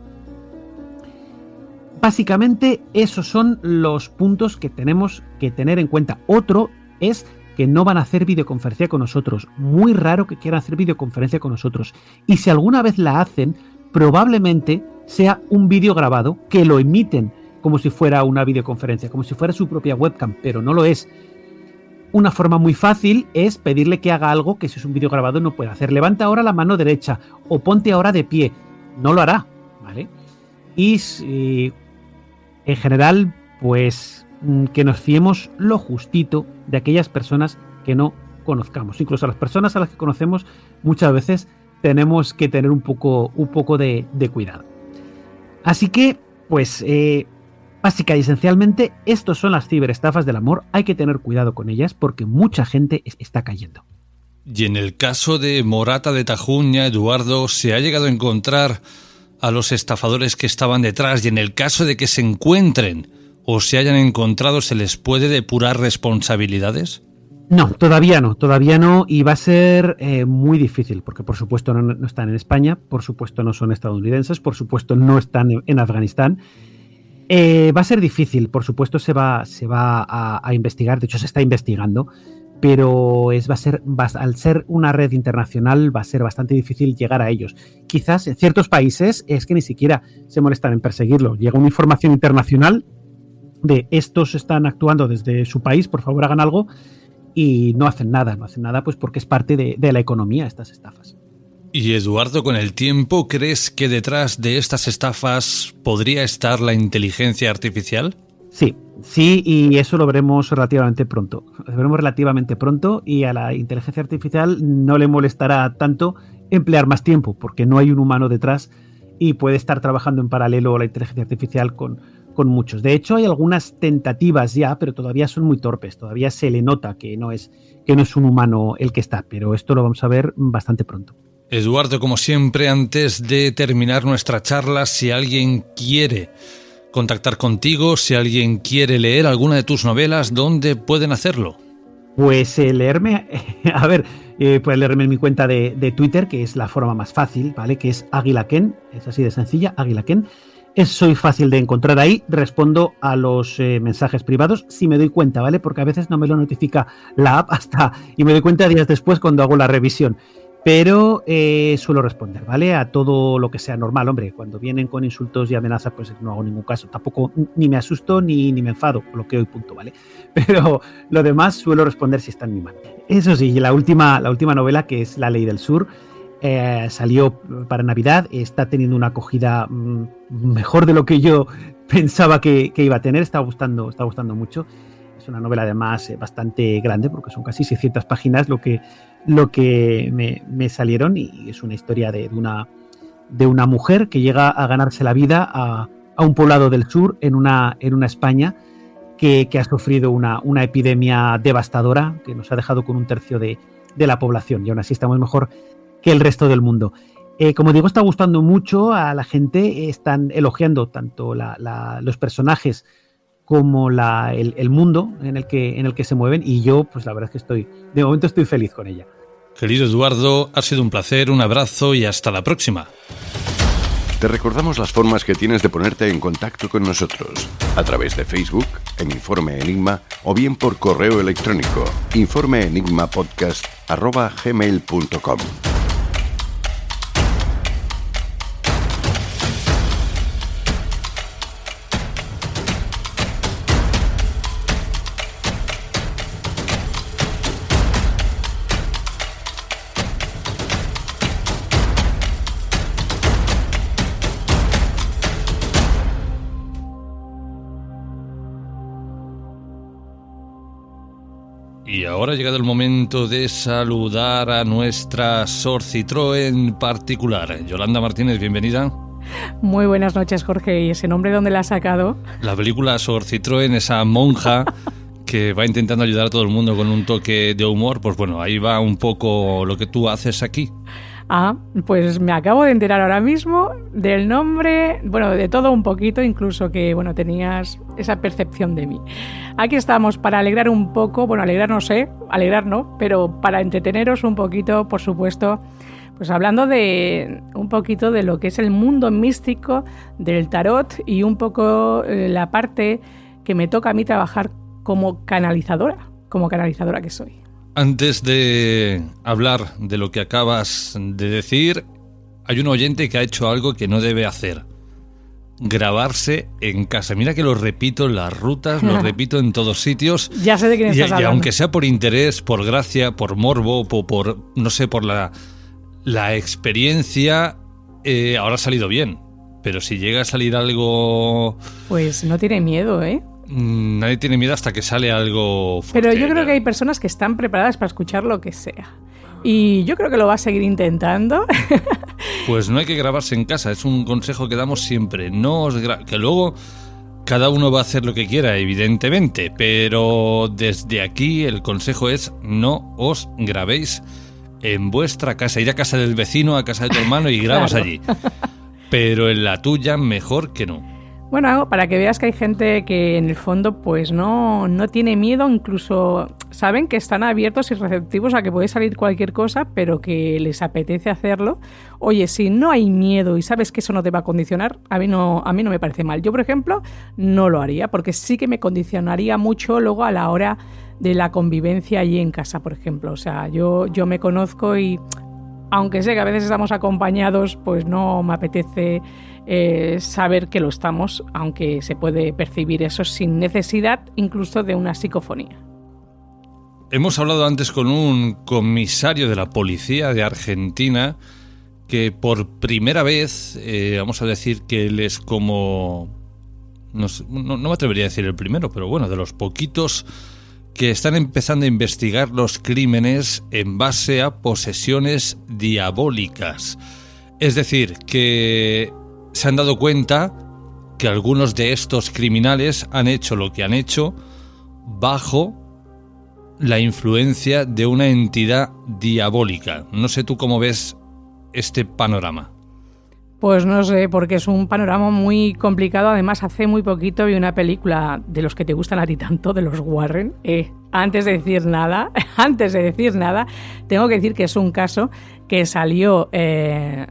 Básicamente esos son los puntos que tenemos que tener en cuenta. Otro es que no van a hacer videoconferencia con nosotros. Muy raro que quieran hacer videoconferencia con nosotros. Y si alguna vez la hacen, probablemente sea un vídeo grabado que lo emiten como si fuera una videoconferencia, como si fuera su propia webcam, pero no lo es. Una forma muy fácil es pedirle que haga algo que si es un vídeo grabado no puede hacer. Levanta ahora la mano derecha o ponte ahora de pie. No lo hará, ¿vale? Y en general, pues Mm, que nos fiemos lo justito de aquellas personas que no conozcamos. Incluso a las personas a las que conocemos muchas veces tenemos que tener un poco, un poco de, cuidado. Así que, pues, eh, básica y esencialmente, estos son las ciberestafas del amor. Hay que tener cuidado con ellas porque mucha gente está cayendo. Y en el caso de Morata de Tajuña, Eduardo, ¿se ha llegado a encontrar a los estafadores que estaban detrás? Y en el caso de que se encuentren, o se hayan encontrado, ¿se les puede depurar responsabilidades? No, todavía no, todavía no, y va a ser eh, muy difícil, porque por supuesto no, están en España, por supuesto no son estadounidenses, por supuesto no están en, Afganistán. Eh, va a ser difícil, por supuesto se va, se va a, investigar, de hecho se está investigando, pero es, va a ser, al ser una red internacional va a ser bastante difícil llegar a ellos. Quizás en ciertos países es que ni siquiera se molestan en perseguirlo. Llega una información internacional de estos están actuando desde su país, por favor hagan algo, y no hacen nada, no hacen nada pues porque es parte de, la economía estas estafas. Y Eduardo, con el tiempo, ¿crees que detrás de estas estafas podría estar la inteligencia artificial? Sí, sí, y eso lo veremos relativamente pronto. Lo veremos relativamente pronto y a la inteligencia artificial no le molestará tanto emplear más tiempo, porque no hay un humano detrás y puede estar trabajando en paralelo la inteligencia artificial con, con muchos. De hecho, hay algunas tentativas ya, pero todavía son muy torpes. Todavía se le nota que no es, que no es un humano el que está, pero esto lo vamos a ver bastante pronto. Eduardo, como siempre, antes de terminar nuestra charla, si alguien quiere contactar contigo, si alguien quiere leer alguna de tus novelas, ¿dónde pueden hacerlo? Pues eh, leerme, a ver, eh, puedes leerme en mi cuenta de, Twitter, que es la forma más fácil, ¿vale? Que es Aguilaken, es así de sencilla, Aguilaken. Es, soy fácil de encontrar ahí, respondo a los eh, mensajes privados si me doy cuenta, ¿vale? Porque a veces no me lo notifica la app hasta y me doy cuenta días después cuando hago la revisión pero eh, suelo responder, ¿vale? A todo lo que sea normal, hombre. Cuando vienen con insultos y amenazas, pues no hago ningún caso. Tampoco ni me asusto ni, ni me enfado, bloqueo y punto, ¿vale? Pero lo demás suelo responder si está en mi mano. Eso sí, la última, la última novela, que es La Ley del Sur, eh, salió para Navidad, está teniendo una acogida mm, mejor de lo que yo pensaba que, iba a tener, está gustando, está gustando mucho. Es una novela además eh, bastante grande porque son casi 600 páginas lo que, lo que me, salieron y es una historia de, una, de una mujer que llega a ganarse la vida a, un poblado del sur en una, en una España que, ha sufrido una, una, epidemia devastadora que nos ha dejado con un tercio de, la población y aún así estamos mejor que el resto del mundo. Eh, como digo, está gustando mucho a la gente, están elogiando tanto los personajes como la, el, mundo en el, que, en el que se mueven y yo, pues la verdad es que estoy, de momento estoy feliz con ella. Querido Eduardo, ha sido un placer, un abrazo y hasta la próxima. Te recordamos las formas que tienes de ponerte en contacto con nosotros, a través de Facebook, en Informe Enigma, o bien por correo electrónico, informeenigmapodcast.gmail.com. ahora ha llegado el momento de saludar a nuestra Sor en particular. Yolanda Martínez, bienvenida. Muy buenas noches, Jorge. ¿Y ese nombre dónde la has sacado? La película Sor Citroën, esa monja que va intentando ayudar a todo el mundo con un toque de humor, pues bueno, ahí va un poco lo que tú haces aquí. Ah, pues me acabo de enterar ahora mismo del nombre, bueno, de todo un poquito, incluso que, bueno, tenías esa percepción de mí. Aquí estamos para alegrar un poco, bueno, alegrar no sé, alegrar no, pero para entreteneros un poquito, por supuesto, pues hablando de un poquito de lo que es el mundo místico del tarot y un poco eh, la parte que me toca a mí trabajar como canalizadora, como canalizadora que soy. Antes de hablar de lo que acabas de decir, hay un oyente que ha hecho algo que no debe hacer. Grabarse en casa. Mira que lo repito en las rutas, lo repito en todos sitios. Ya sé de quién estás y, y aunque sea por interés, por gracia, por morbo, por, por no sé, por la, la experiencia, eh, ahora ha salido bien. Pero si llega a salir algo... Pues no tiene miedo, ¿eh? Mm, nadie tiene miedo hasta que sale algo fuerte. Pero yo creo que hay personas que están preparadas para escuchar lo que sea. Y yo creo que lo va a seguir intentando. pues no hay que grabarse en casa, es un consejo que damos siempre. No os que luego cada uno va a hacer lo que quiera, evidentemente, pero desde aquí el consejo es no os grabéis en vuestra casa. Ir a casa del vecino, a casa de tu hermano y grabas allí. Pero en la tuya mejor que no. Bueno, para que veas que hay gente que en el fondo pues no, no tiene miedo, incluso saben que están abiertos y receptivos a que puede salir cualquier cosa, pero que les apetece hacerlo. Oye, si no hay miedo y sabes que eso no te va a condicionar, a mí no, a mí no me parece mal. Yo, por ejemplo, no lo haría, porque sí que me condicionaría mucho luego a la hora de la convivencia allí en casa, por ejemplo. O sea, yo, yo me conozco y aunque sé que a veces estamos acompañados, pues no me apetece eh, saber que lo estamos, aunque se puede percibir eso sin necesidad incluso de una psicofonía. Hemos hablado antes con un comisario de la policía de Argentina que por primera vez, eh, vamos a decir que él es como... No, no, me atrevería a decir el primero, pero bueno, de los poquitos que están empezando a investigar los crímenes en base a posesiones diabólicas. Es decir, que se han dado cuenta que algunos de estos criminales han hecho lo que han hecho bajo la influencia de una entidad diabólica. No sé tú cómo ves este panorama? Pues no sé, porque es un panorama muy complicado. Además, hace muy poquito vi una película de los que te gustan a ti tanto, de los Warren. Eh, antes de decir nada, antes de decir nada, tengo que decir que es un caso que salió eh,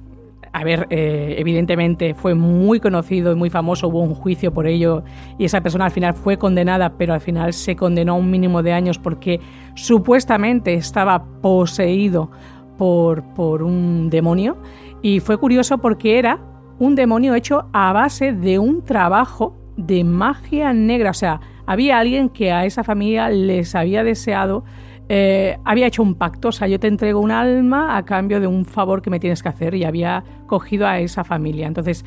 a ver, eh, evidentemente fue muy conocido y muy famoso, hubo un juicio por ello y esa persona al final fue condenada, pero al final se condenó a un mínimo de años porque supuestamente estaba poseído por, por un demonio y fue curioso porque era un demonio hecho a base de un trabajo de magia negra, o sea, había alguien que a esa familia les había deseado eh, había hecho un pacto, o sea, yo te entrego un alma a cambio de un favor que me tienes que hacer y había cogido a esa familia. Entonces,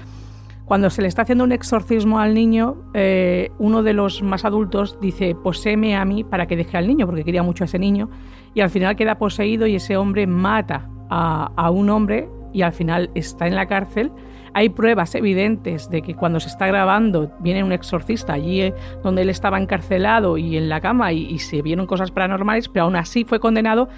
cuando se le está haciendo un exorcismo al niño, eh, uno de los más adultos dice, poséme a mí para que deje al niño, porque quería mucho a ese niño, y al final queda poseído y ese hombre mata a un hombre y al final está en la cárcel hay pruebas evidentes de que cuando se está grabando viene un exorcista allí eh, donde él estaba encarcelado y en la cama y, se vieron cosas paranormales, pero aún así fue condenado.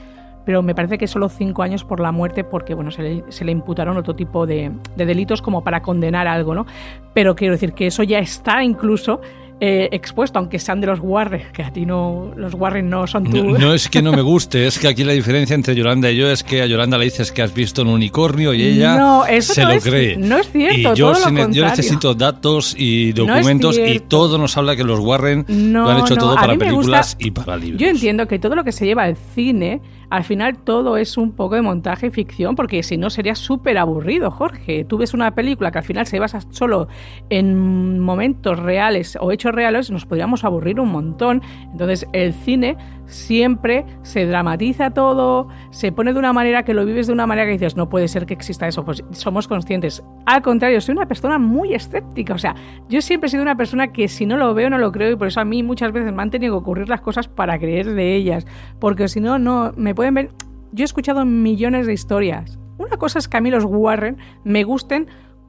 Pero me parece que solo cinco años por la muerte porque bueno se le, se le imputaron otro tipo de, de, delitos como para condenar algo no pero quiero decir que eso ya está incluso eh, expuesto, aunque sean de los Warren, que a ti no, los Warren no son tú. No, es que no me guste, es que aquí la diferencia entre Yolanda y yo es que a Yolanda le dices que has visto un unicornio y ella se lo cree. No es cierto, y yo, yo necesito datos y documentos y todo nos habla que los Warren lo han hecho todo para películas y para libros. Yo entiendo que todo lo que se lleva al cine al final todo es un poco de montaje y ficción, porque si no sería súper aburrido, Jorge. Tú ves una película que al final se basa solo en momentos reales o hechos reales, nos podríamos aburrir un montón. Entonces el cine siempre se dramatiza todo, se pone de una manera que lo vives de una manera que dices, no puede ser que exista eso, pues somos conscientes. Al contrario, soy una persona muy escéptica, o sea, yo siempre he sido una persona que si no lo veo no lo creo y por eso a mí muchas veces me han tenido que ocurrir las cosas para creer de ellas, porque si no, no, me pueden ver, yo he escuchado millones de historias. Una cosa es que a mí los Warren me gusten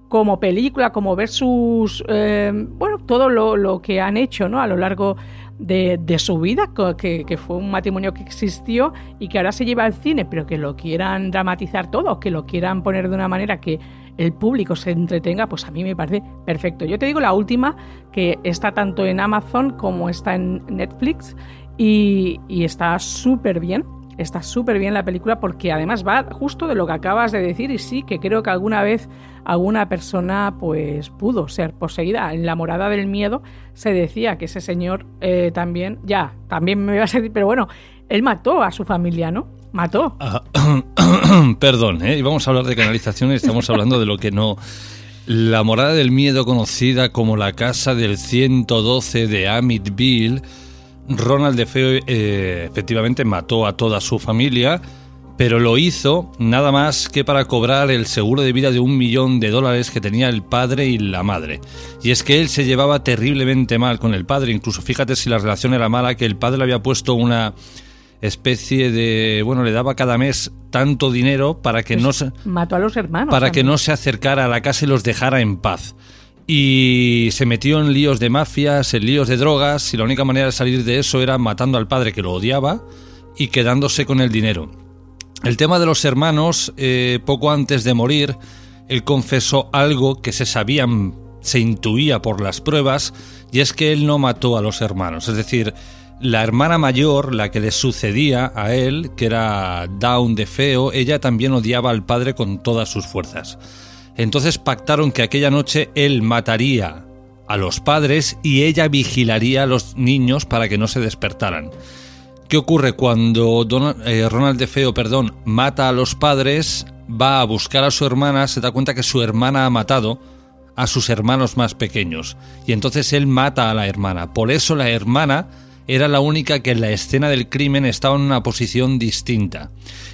como película, como ver sus, eh, bueno, todo lo, lo, que han hecho, ¿no? A lo largo de, su vida, que, fue un matrimonio que existió y que ahora se lleva al cine, pero que lo quieran dramatizar todo, que lo quieran poner de una manera que el público se entretenga, pues a mí me parece perfecto. Yo te digo la última, que está tanto en Amazon como está en Netflix y, y está súper bien. Está súper bien la película porque además va justo de lo que acabas de decir y sí que creo que alguna vez alguna persona pues pudo ser poseída. En la morada del miedo se decía que ese señor eh, también, ya, también me iba a decir, pero bueno, él mató a su familia, ¿no? Mató. Ah, perdón, ¿eh? vamos a hablar de canalizaciones, estamos hablando de lo que no... La morada del miedo conocida como la casa del 112 de Amityville Ronald DeFeo eh, efectivamente mató a toda su familia, pero lo hizo nada más que para cobrar el seguro de vida de un millón de dólares que tenía el padre y la madre. Y es que él se llevaba terriblemente mal con el padre, incluso fíjate si la relación era mala, que el padre le había puesto una especie de bueno le daba cada mes tanto dinero para que pues no se mató a los hermanos para que no se acercara a la casa y los dejara en paz y se metió en líos de mafias, en líos de drogas, y la única manera de salir de eso era matando al padre que lo odiaba y quedándose con el dinero. El tema de los hermanos, eh, poco antes de morir, él confesó algo que se sabían, se intuía por las pruebas, y es que él no mató a los hermanos. Es decir, la hermana mayor, la que le sucedía a él, que era Down de Feo, ella también odiaba al padre con todas sus fuerzas. Entonces pactaron que aquella noche él mataría a los padres y ella vigilaría a los niños para que no se despertaran. ¿Qué ocurre cuando eh, Ronald de Feo, perdón, mata a los padres, va a buscar a su hermana, se da cuenta que su hermana ha matado a sus hermanos más pequeños y entonces él mata a la hermana. Por eso la hermana era la única que en la escena del crimen estaba en una posición distinta.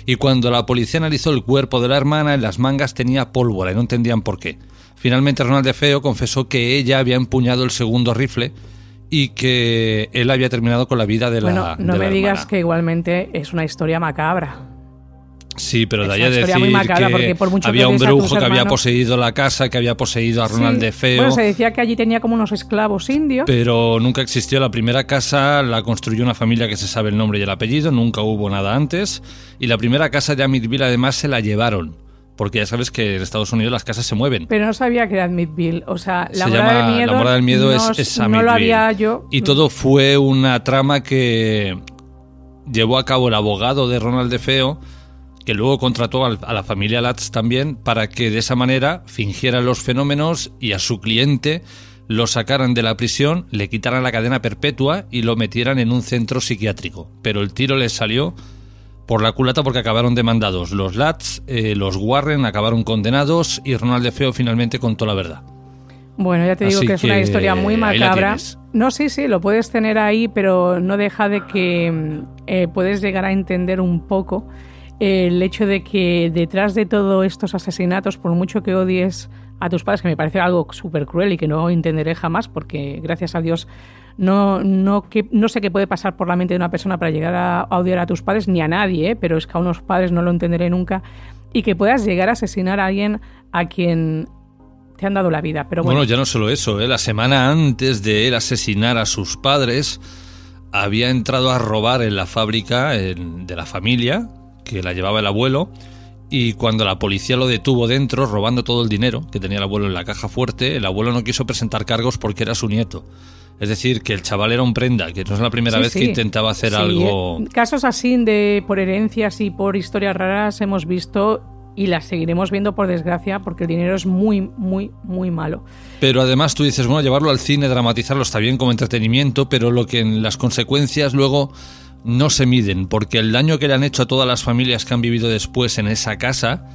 Y cuando la policía analizó el cuerpo de la hermana, en las mangas tenía pólvora y no entendían por qué. Finalmente Ronald de Feo confesó que ella había empuñado el segundo rifle y que él había terminado con la vida de la Bueno, no me digas que igualmente es una historia macabra. Sí, pero de ahí a decir que había un brujo que había poseído la casa, que había poseído a Ronald de Feo. Bueno, se decía que allí tenía como unos esclavos indios. Pero nunca existió. La primera casa la construyó una familia que se sabe el nombre y el apellido, nunca hubo nada antes. Y la primera casa de Amityville además se la llevaron porque ya sabes que en Estados Unidos las casas se mueven. Pero no sabía que era Amityville. O sea, la se llama del miedo. La morada del miedo no, es, es no lo había yo. Y todo fue una trama que llevó a cabo el abogado de Ronald de Feo, que luego contrató a la familia Latz también para que de esa manera fingieran los fenómenos y a su cliente lo sacaran de la prisión, le quitaran la cadena perpetua y lo metieran en un centro psiquiátrico. Pero el tiro les salió por la culata porque acabaron demandados. Los Latz, eh, los Warren acabaron condenados y Ronald de Feo finalmente contó la verdad. Bueno, ya te digo Así que es una historia muy macabra. No, sí, sí, lo puedes tener ahí, pero no deja de que eh, puedes llegar a entender un poco el hecho de que detrás de todos estos asesinatos, por mucho que odies a tus padres, que me parece algo súper cruel y que no entenderé jamás, porque gracias a Dios no, no, que, no sé qué puede pasar por la mente de una persona para llegar a, a odiar a tus padres, ni a nadie, ¿eh? pero es que a unos padres no lo entenderé nunca, y que puedas llegar a asesinar a alguien a quien te han dado la vida. Pero bueno, Bueno, ya no solo eso, ¿eh? la semana antes de él asesinar a sus padres, había entrado a robar en la fábrica en- de la familia, que la llevaba el abuelo, y cuando la policía lo detuvo dentro, robando todo el dinero que tenía el abuelo en la caja fuerte, el abuelo no quiso presentar cargos porque era su nieto. Es decir, que el chaval era un prenda, que no es la primera Sí, vez sí. que intentaba hacer Sí, algo... eh, Casos así de por herencias y por historias raras hemos visto y las seguiremos viendo por desgracia porque el dinero es muy, muy, muy malo. Pero además tú dices, bueno, llevarlo al cine, dramatizarlo está bien como entretenimiento, pero lo que en las consecuencias luego no se miden, porque el daño que le han hecho a todas las familias que han vivido después en esa casa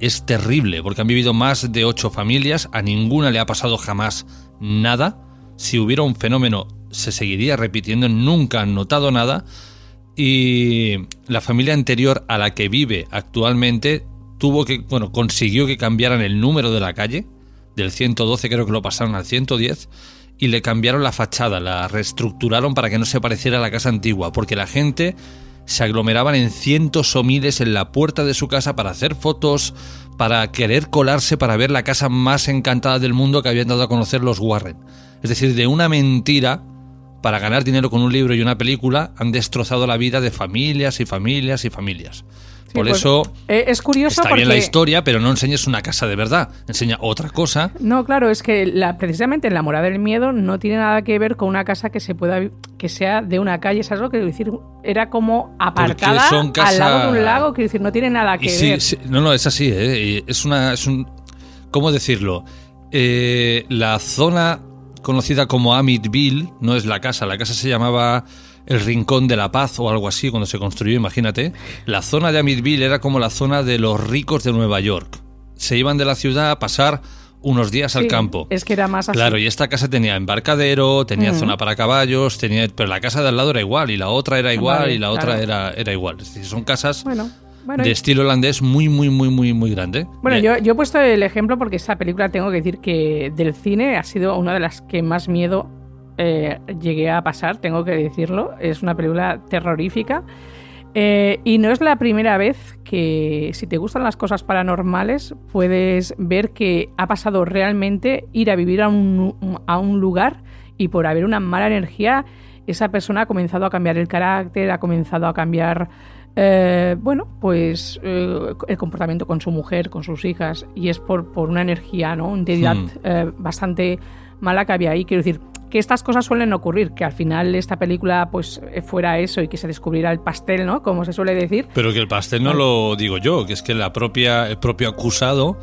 es terrible, porque han vivido más de ocho familias, a ninguna le ha pasado jamás nada. Si hubiera un fenómeno, se seguiría repitiendo, nunca han notado nada. Y la familia anterior a la que vive actualmente tuvo que, bueno, consiguió que cambiaran el número de la calle, del 112 creo que lo pasaron al 110, y le cambiaron la fachada, la reestructuraron para que no se pareciera a la casa antigua, porque la gente se aglomeraban en cientos o miles en la puerta de su casa para hacer fotos, para querer colarse para ver la casa más encantada del mundo que habían dado a conocer los Warren. Es decir, de una mentira para ganar dinero con un libro y una película han destrozado la vida de familias y familias y familias. Por pues, eso eh, es curioso está bien la historia, pero no enseñes una casa de verdad, enseña otra cosa. No, claro, es que la, precisamente en la morada del miedo no tiene nada que ver con una casa que se pueda que sea de una calle, ¿sabes lo que quiero decir? Era como apartada son al lado de un lago, quiero decir, no tiene nada que sí, ver. sí, no, no, es así, ¿eh? Es una, es un, ¿cómo decirlo? Eh, la zona conocida como Amityville no es la casa, la casa se llamaba el Rincón de la Paz o algo así cuando se construyó, imagínate. La zona de Amityville era como la zona de los ricos de Nueva York. Se iban de la ciudad a pasar unos días al campo. Es que era más así. Claro, y esta casa tenía embarcadero, tenía Mm. zona para caballos, tenía, pero la casa de al lado era igual, y la otra era igual, Vale, y la otra claro. era, era igual. Es decir, son casas Bueno, bueno, de estilo holandés muy, muy, muy, muy, muy grande. Bueno, yo, yo he puesto el ejemplo porque esta película tengo que decir que del cine ha sido una de las que más miedo eh, llegué a pasar, tengo que decirlo. Es una película terrorífica. Eh, y no es la primera vez que, si te gustan las cosas paranormales, puedes ver que ha pasado realmente ir a vivir a un, a un lugar y por haber una mala energía, esa persona ha comenzado a cambiar el carácter, ha comenzado a cambiar, eh, bueno, pues eh, el comportamiento con su mujer, con sus hijas, y es por, por una energía, ¿no? Una entidad Hmm. eh, bastante mala que había ahí. Quiero decir, que estas cosas suelen ocurrir, que al final esta película pues eh, fuera eso y que se descubriera el pastel, ¿no? Como se suele decir. Pero que el pastel no lo digo yo, que es que la propia, el propio acusado,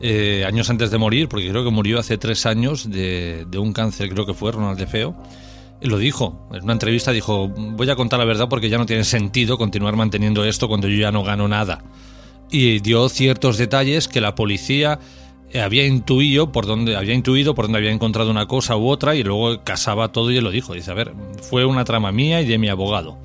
eh, años antes de morir, porque creo que murió hace tres años de, de un cáncer, creo que fue Ronald de Feo, lo dijo. En una entrevista dijo, voy a contar la verdad porque ya no tiene sentido continuar manteniendo esto cuando yo ya no gano nada. Y dio ciertos detalles que la policía eh, había intuido por dónde había intuido por dónde había encontrado una cosa u otra y luego casaba todo y él lo dijo. Dice, a ver, fue una trama mía y de mi abogado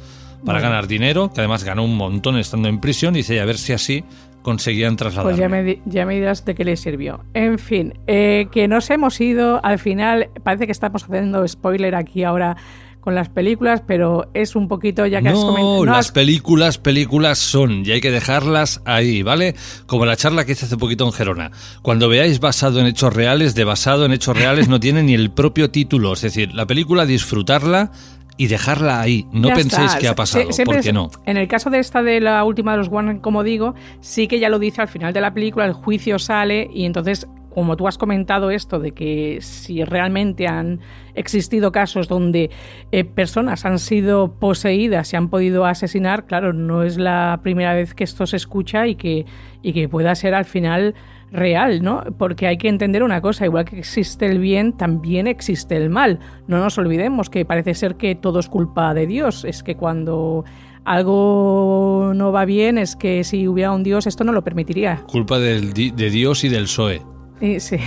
para Bueno. ganar dinero, que además ganó un montón estando en prisión, dice, y a ver si así conseguían trasladarme. Pues ya me, ya me dirás de qué le sirvió. En fin, eh, que nos hemos ido. Al final, parece que estamos haciendo spoiler aquí ahora con las películas, pero es un poquito ya que has No, comentado. las películas, películas son y hay que dejarlas ahí, ¿vale? Como la charla que hice hace poquito en Gerona. Cuando veáis basado en hechos reales, de basado en hechos reales no tiene ni el propio título. Es decir, la película disfrutarla y dejarla ahí. No penséis que ha pasado, ¿por qué no? En el caso de esta de la última de los Warren, como digo, sí que ya lo dice al final de la película, el juicio sale y entonces como tú has comentado esto de que si realmente han existido casos donde eh, personas han sido poseídas y han podido asesinar, claro, no es la primera vez que esto se escucha y que, y que pueda ser al final real, ¿no? Porque hay que entender una cosa, igual que existe el bien, también existe el mal. No nos olvidemos que parece ser que todo es culpa de Dios, es que cuando algo no va bien es que si hubiera un Dios esto no lo permitiría. Culpa de Dios y del PSOE. Y, sí.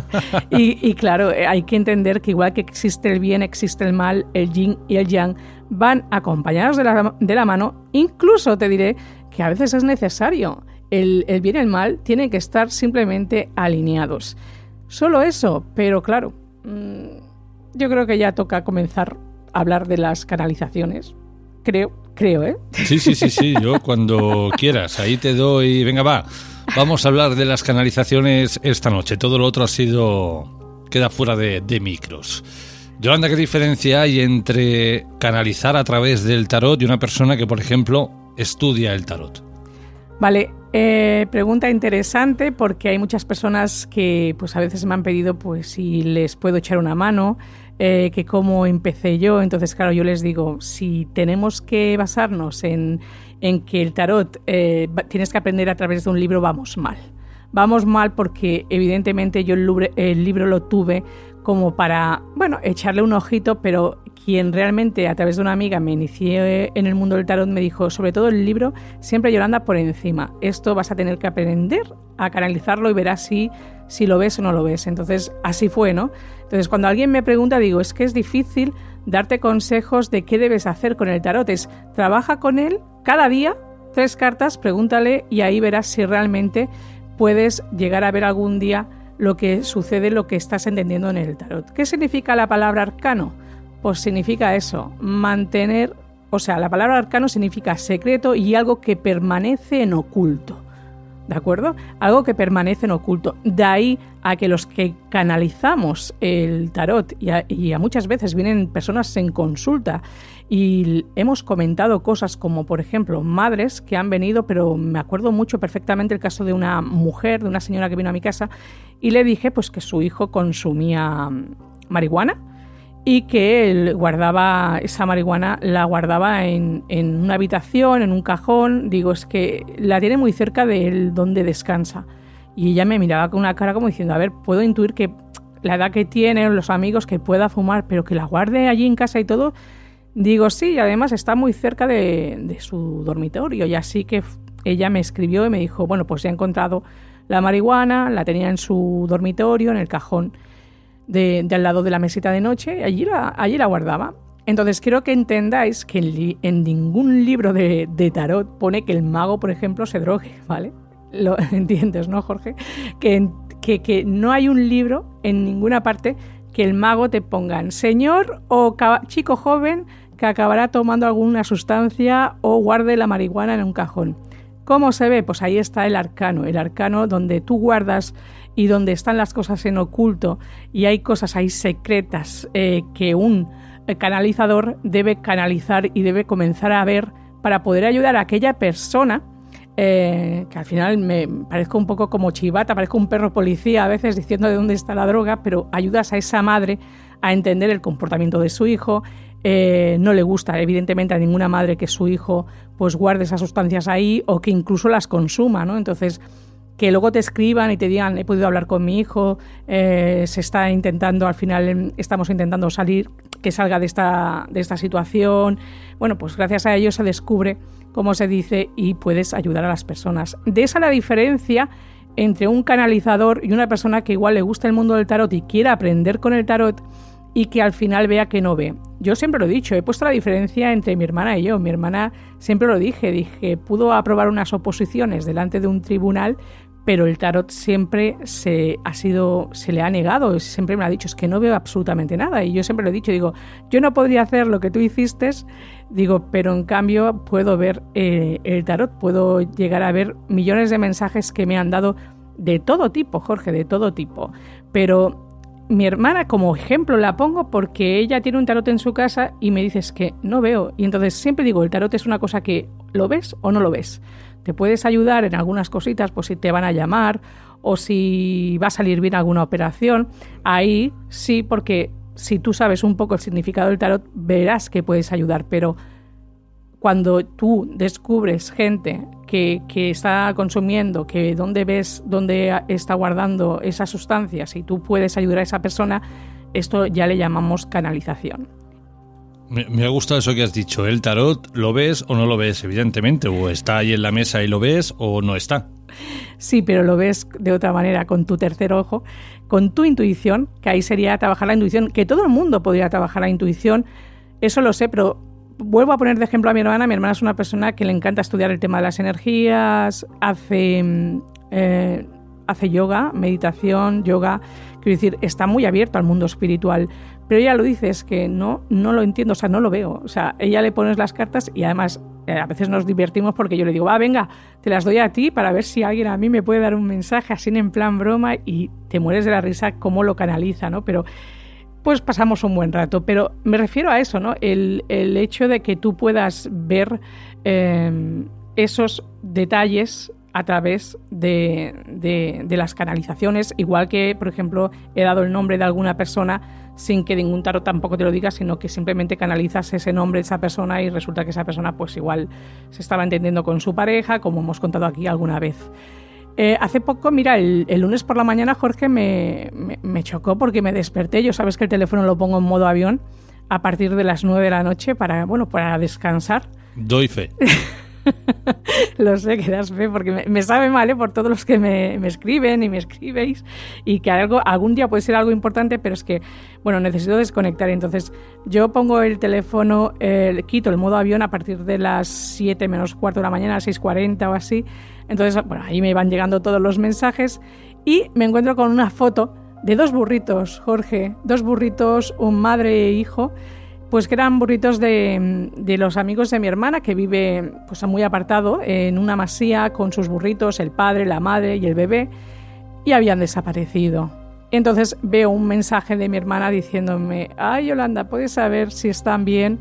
y, claro, eh, hay que entender que igual que existe el bien, existe el mal, el yin y el yang van acompañados de la, de la mano. Incluso te diré que a veces es necesario. El, el bien y el mal tienen que estar simplemente alineados. Solo eso, pero claro, mm, yo creo que ya toca comenzar a hablar de las canalizaciones. Creo, creo, ¿eh? Sí, sí, sí, sí, yo cuando quieras, ahí te doy, venga, va. Vamos a hablar de las canalizaciones esta noche. Todo lo otro ha sido. queda fuera de, micros. Yolanda, ¿qué diferencia hay entre canalizar a través del tarot y una persona que, por ejemplo, estudia el tarot? Vale, eh, pregunta interesante porque hay muchas personas que pues a veces me han pedido pues si les puedo echar una mano, eh, que cómo empecé yo. Entonces, claro, yo les digo, si tenemos que basarnos en, en que el tarot eh, tienes que aprender a través de un libro, vamos mal. Vamos mal porque evidentemente yo el libro, lo tuve como para, bueno, echarle un ojito, pero quien realmente a través de una amiga me inicié en el mundo del tarot me dijo, sobre todo el libro, siempre Yolanda por encima. Esto vas a tener que aprender a canalizarlo y verás si, si lo ves o no lo ves. Entonces, así fue, ¿no? Entonces, cuando alguien me pregunta, digo, es que es difícil darte consejos de qué debes hacer con el tarot. Es, trabaja con él cada día, tres cartas, pregúntale y ahí verás si realmente puedes llegar a ver algún día lo que sucede, lo que estás entendiendo en el tarot. ¿Qué significa la palabra arcano? Pues significa eso, mantener, o sea, la palabra arcano significa secreto y algo que permanece en oculto. ¿De acuerdo? Algo que permanece en oculto. De ahí a que los que canalizamos el tarot y a, muchas veces vienen personas en consulta y hemos comentado cosas como, por ejemplo, madres que han venido, pero me acuerdo mucho perfectamente el caso de una mujer, de una señora que vino a mi casa y le dije pues que su hijo consumía marihuana y que él guardaba esa marihuana, la guardaba en, una habitación, en un cajón. Digo, es que la tiene muy cerca de él donde descansa. Y ella me miraba con una cara como diciendo, a ver, puedo intuir que la edad que tiene, los amigos, que pueda fumar, pero que la guarde allí en casa y todo. Digo, sí, y además está muy cerca de, de su dormitorio. Y así que ella me escribió y me dijo, bueno, pues ya he encontrado la marihuana, la tenía en su dormitorio, en el cajón de, al lado de la mesita de noche, allí la, allí la guardaba. Entonces quiero que entendáis que en, ningún libro de, tarot pone que el mago, por ejemplo, se drogue, ¿vale? Lo entiendes, ¿no, Jorge? Que, que, que no hay un libro en ninguna parte que el mago te pongan señor o chico joven que acabará tomando alguna sustancia o guarde la marihuana en un cajón. ¿Cómo se ve? Pues ahí está el arcano, el arcano donde tú guardas y donde están las cosas en oculto y hay cosas ahí secretas eh, que un eh, canalizador debe canalizar y debe comenzar a ver para poder ayudar a aquella persona eh, que al final me parezco un poco como chivata, parezco un perro policía a veces diciendo de dónde está la droga, pero ayudas a esa madre a entender el comportamiento de su hijo. no le gusta, evidentemente, a ninguna madre que su hijo pues guarde esas sustancias ahí o que incluso las consuma, ¿no? Entonces, que luego te escriban y te digan, he podido hablar con mi hijo, eh, se está intentando, al final em, estamos intentando salir, que salga de esta, de esta situación. Bueno, pues gracias a ello se descubre cómo se dice y puedes ayudar a las personas. De esa la diferencia entre un canalizador y una persona que igual le gusta el mundo del tarot y quiere aprender con el tarot y que al final vea que no ve. Yo siempre lo he dicho, he puesto la diferencia entre mi hermana y yo. Mi hermana siempre lo dije, dije, pudo aprobar unas oposiciones delante de un tribunal, pero el tarot siempre se ha sido, se le ha negado, siempre me ha dicho, es que no veo absolutamente nada. Y yo siempre lo he dicho, digo, yo no podría hacer lo que tú hiciste, digo, pero en cambio puedo ver eh, el tarot, puedo llegar a ver millones de mensajes que me han dado de todo tipo, Jorge, de todo tipo. Pero mi hermana como ejemplo la pongo porque ella tiene un tarot en su casa y me dices que no veo. Y entonces siempre digo, el tarot es una cosa que lo ves o no lo ves. Te puedes ayudar en algunas cositas, pues si te van a llamar o si va a salir bien alguna operación. Ahí sí, porque si tú sabes un poco el significado del tarot, verás que puedes ayudar. Pero cuando tú descubres gente que, está consumiendo, que dónde ves, dónde está guardando esas sustancias y tú puedes ayudar a esa persona, esto ya le llamamos canalización. Me, ha gustado eso que has dicho. El tarot lo ves o no lo ves, evidentemente. O está ahí en la mesa y lo ves o no está. Sí, pero lo ves de otra manera, con tu tercer ojo, con tu intuición, que ahí sería trabajar la intuición, que todo el mundo podría trabajar la intuición. Eso lo sé, pero vuelvo a poner de ejemplo a mi hermana. Mi hermana es una persona que le encanta estudiar el tema de las energías, hace, mm, eh, hace yoga, meditación, yoga. Quiero decir, está muy abierto al mundo espiritual. Pero ella lo dice, es que no, no lo entiendo, o sea, no lo veo. O sea, ella le pones las cartas y además eh, a veces nos divertimos porque yo le digo, va, venga, te las doy a ti para ver si alguien a mí me puede dar un mensaje así en plan broma y te mueres de la risa cómo lo canaliza, ¿no? Pero pues pasamos un buen rato. Pero me refiero a eso, ¿no? El, hecho de que tú puedas ver em, esos detalles a través de, de, las canalizaciones, igual que, por ejemplo, he dado el nombre de alguna persona sin que ningún tarot tampoco te lo diga, sino que simplemente canalizas ese nombre de esa persona y resulta que esa persona pues igual se estaba entendiendo con su pareja, como hemos contado aquí alguna vez. Eh, hace poco, mira, el, lunes por la mañana Jorge me, me, chocó porque me desperté. Yo sabes que el teléfono lo pongo en modo avión a partir de las 9 de la noche para, bueno, para descansar. Doy fe. Lo sé que das fe porque me, sabe mal ¿eh? por todos los que me, escriben y me escribéis y que algo, algún día puede ser algo importante, pero es que, bueno, necesito desconectar. Entonces, yo pongo el teléfono, quito el modo avión a partir de las 7 menos cuarto de la mañana, 6.40 o así. Entonces, bueno, ahí me van llegando todos los mensajes y me encuentro con una foto de dos burritos, Jorge, dos burritos, un madre e hijo pues que eran burritos de, los amigos de mi hermana que vive pues muy apartado en una masía con sus burritos, el padre, la madre y el bebé y habían desaparecido. Entonces veo un mensaje de mi hermana diciéndome, ay Yolanda, ¿puedes saber si están bien?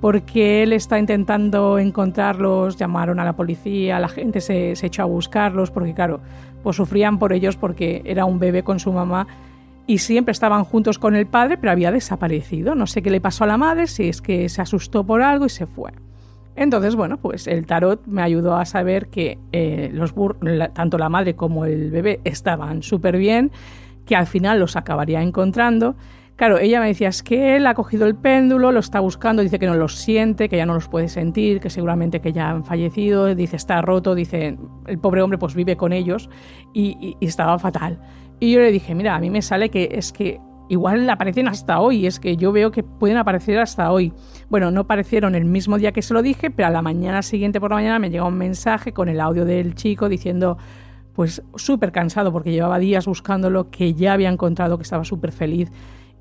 Porque él está intentando encontrarlos, llamaron a la policía, la gente se, se echó a buscarlos, porque claro, pues sufrían por ellos porque era un bebé con su mamá y siempre estaban juntos con el padre, pero había desaparecido. No sé qué le pasó a la madre, si es que se asustó por algo y se fue. Entonces, bueno, pues el tarot me ayudó a saber que eh, los tanto la madre como el bebé estaban súper bien, que al final los acabaría encontrando. Claro, ella me decía, es que él ha cogido el péndulo, lo está buscando, dice que no los siente, que ya no los puede sentir, que seguramente que ya han fallecido, dice está roto, dice, el pobre hombre pues vive con ellos y estaba fatal. Y yo le dije, mira, a mí me sale que es que igual aparecen hasta hoy, es que yo veo que pueden aparecer hasta hoy. Bueno, no aparecieron el mismo día que se lo dije, pero a la mañana siguiente por la mañana me llegó un mensaje con el audio del chico diciendo, pues súper cansado porque llevaba días buscándolo, que ya había encontrado, que estaba súper feliz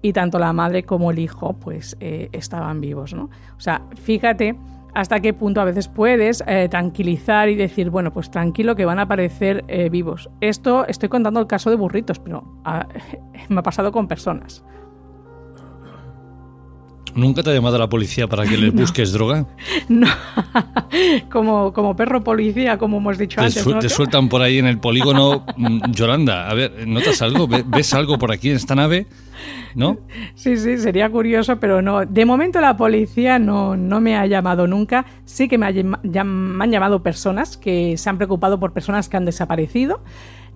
y tanto la madre como el hijo pues eh, estaban vivos, ¿no? O sea, fíjate hasta qué punto a veces puedes eh, tranquilizar y decir, bueno, pues tranquilo que van a aparecer eh, vivos. Esto estoy contando el caso de burritos, pero ah, me ha pasado con personas. ¿Nunca te ha llamado la policía para que les busques droga? No, como, como perro policía, como hemos dicho antes. Te sueltan por ahí en el polígono. Mm, Yolanda, a ver, ¿notas algo? ¿Ves algo por aquí en esta nave? ¿No? Sí, sí, sería curioso, pero no. De momento la policía no, no me ha llamado nunca. Sí que me, me han llamado personas que se han preocupado por personas que han desaparecido.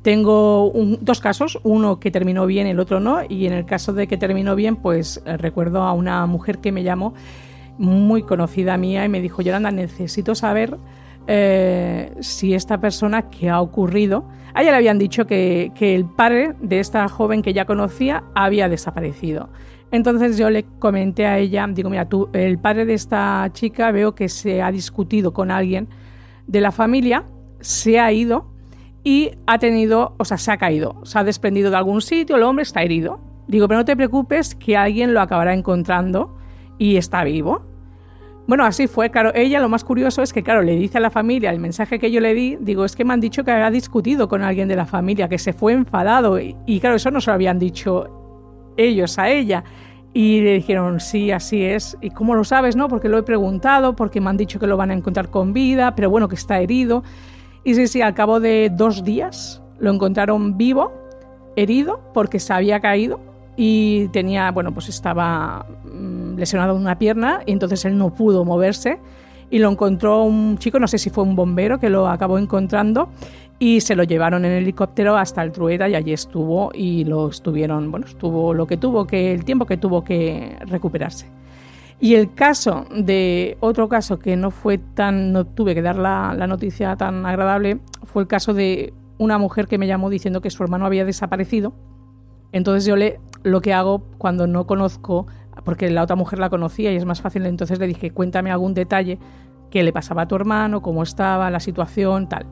Tengo dos casos, uno que terminó bien, el otro no, y en el caso de que terminó bien, pues eh, recuerdo a una mujer que me llamó, muy conocida mía, y me dijo, Yolanda, necesito saber eh, si esta persona que ha ocurrido, a ella le habían dicho que, que el padre de esta joven que ya conocía había desaparecido. Entonces yo le comenté a ella, digo, mira, tú, el padre de esta chica veo que se ha discutido con alguien de la familia, se ha ido y ha tenido, o sea, se ha caído, se ha desprendido de algún sitio, el hombre está herido. Digo, pero no te preocupes que alguien lo acabará encontrando y está vivo. Bueno, así fue, claro, ella lo más curioso es que, claro, le dice a la familia el mensaje que yo le di, digo, es que me han dicho que había discutido con alguien de la familia, que se fue enfadado y, claro, eso no se lo habían dicho ellos a ella. Y le dijeron, sí, así es. ¿Y cómo lo sabes? No, porque lo he preguntado, porque me han dicho que lo van a encontrar con vida, pero bueno, que está herido. Y sí, sí, al cabo de dos días lo encontraron vivo, herido, porque se había caído y tenía, bueno, pues estaba mm, lesionado una pierna y entonces él no pudo moverse y lo encontró un chico, no sé si fue un bombero que lo acabó encontrando y se lo llevaron en helicóptero hasta el Trueta y allí estuvo y lo estuvieron, bueno, estuvo lo que tuvo que, el tiempo que tuvo que recuperarse. Y el caso de otro caso que no fue tan, no tuve que dar la, la noticia tan agradable, fue el caso de una mujer que me llamó diciendo que su hermano había desaparecido. Entonces yo le, lo que hago cuando no conozco, porque la otra mujer la conocía y es más fácil, entonces le dije, cuéntame algún detalle que le pasaba a tu hermano, cómo estaba, la situación, tal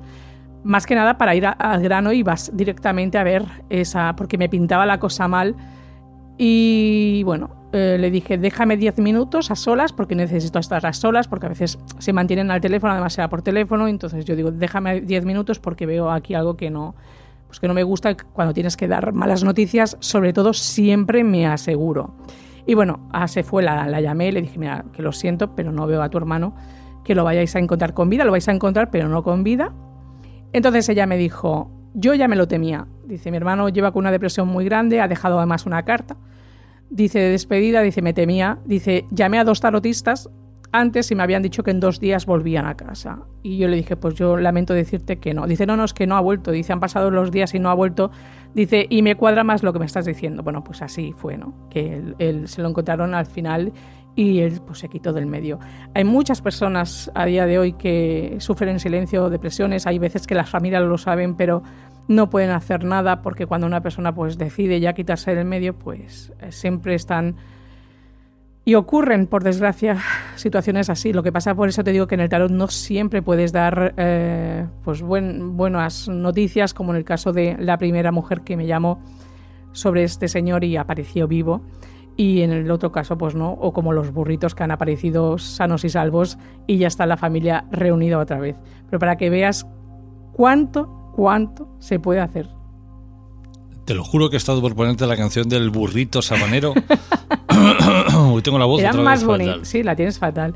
más que nada para ir al grano y vas directamente a ver esa, porque me pintaba la cosa mal. Y bueno, eh, le dije, déjame 10 minutos a solas, porque necesito estar a solas, porque a veces se mantienen al teléfono, además sea por teléfono, entonces yo digo, déjame 10 minutos porque veo aquí algo que no, pues que no me gusta cuando tienes que dar malas noticias, sobre todo siempre me aseguro. Y bueno, ah, se fue, la, la llamé, le dije, mira, que lo siento, pero no veo a tu hermano, que lo vayáis a encontrar con vida, lo vais a encontrar, pero no con vida, entonces ella me dijo, yo ya me lo temía. Dice, mi hermano lleva con una depresión muy grande, ha dejado además una carta. Dice, de despedida, dice, me temía. Dice, llamé a dos tarotistas antes y me habían dicho que en dos días volvían a casa. Y yo le dije, pues yo lamento decirte que no. Dice, no, no, es que no ha vuelto. Dice, han pasado los días y no ha vuelto. Dice, y me cuadra más lo que me estás diciendo. Bueno, pues así fue, ¿no? Que él se lo encontraron al final y él pues, se quitó del medio. Hay muchas personas a día de hoy que sufren en silencio depresiones, hay veces que las familias lo saben, pero no pueden hacer nada porque cuando una persona pues decide ya quitarse del medio, pues eh, siempre están y ocurren, por desgracia, situaciones así. Lo que pasa, por eso te digo que en el tarot no siempre puedes dar eh, pues buen, buenas noticias, como en el caso de la primera mujer que me llamó sobre este señor y apareció vivo y en el otro caso pues no, o como los burritos que han aparecido sanos y salvos y ya está la familia reunida otra vez. Pero para que veas cuánto, cuánto se puede hacer. Te lo juro que he estado por ponerte la canción del burrito sabanero. Uy, tengo la voz Era más bonita. Sí, la tienes fatal.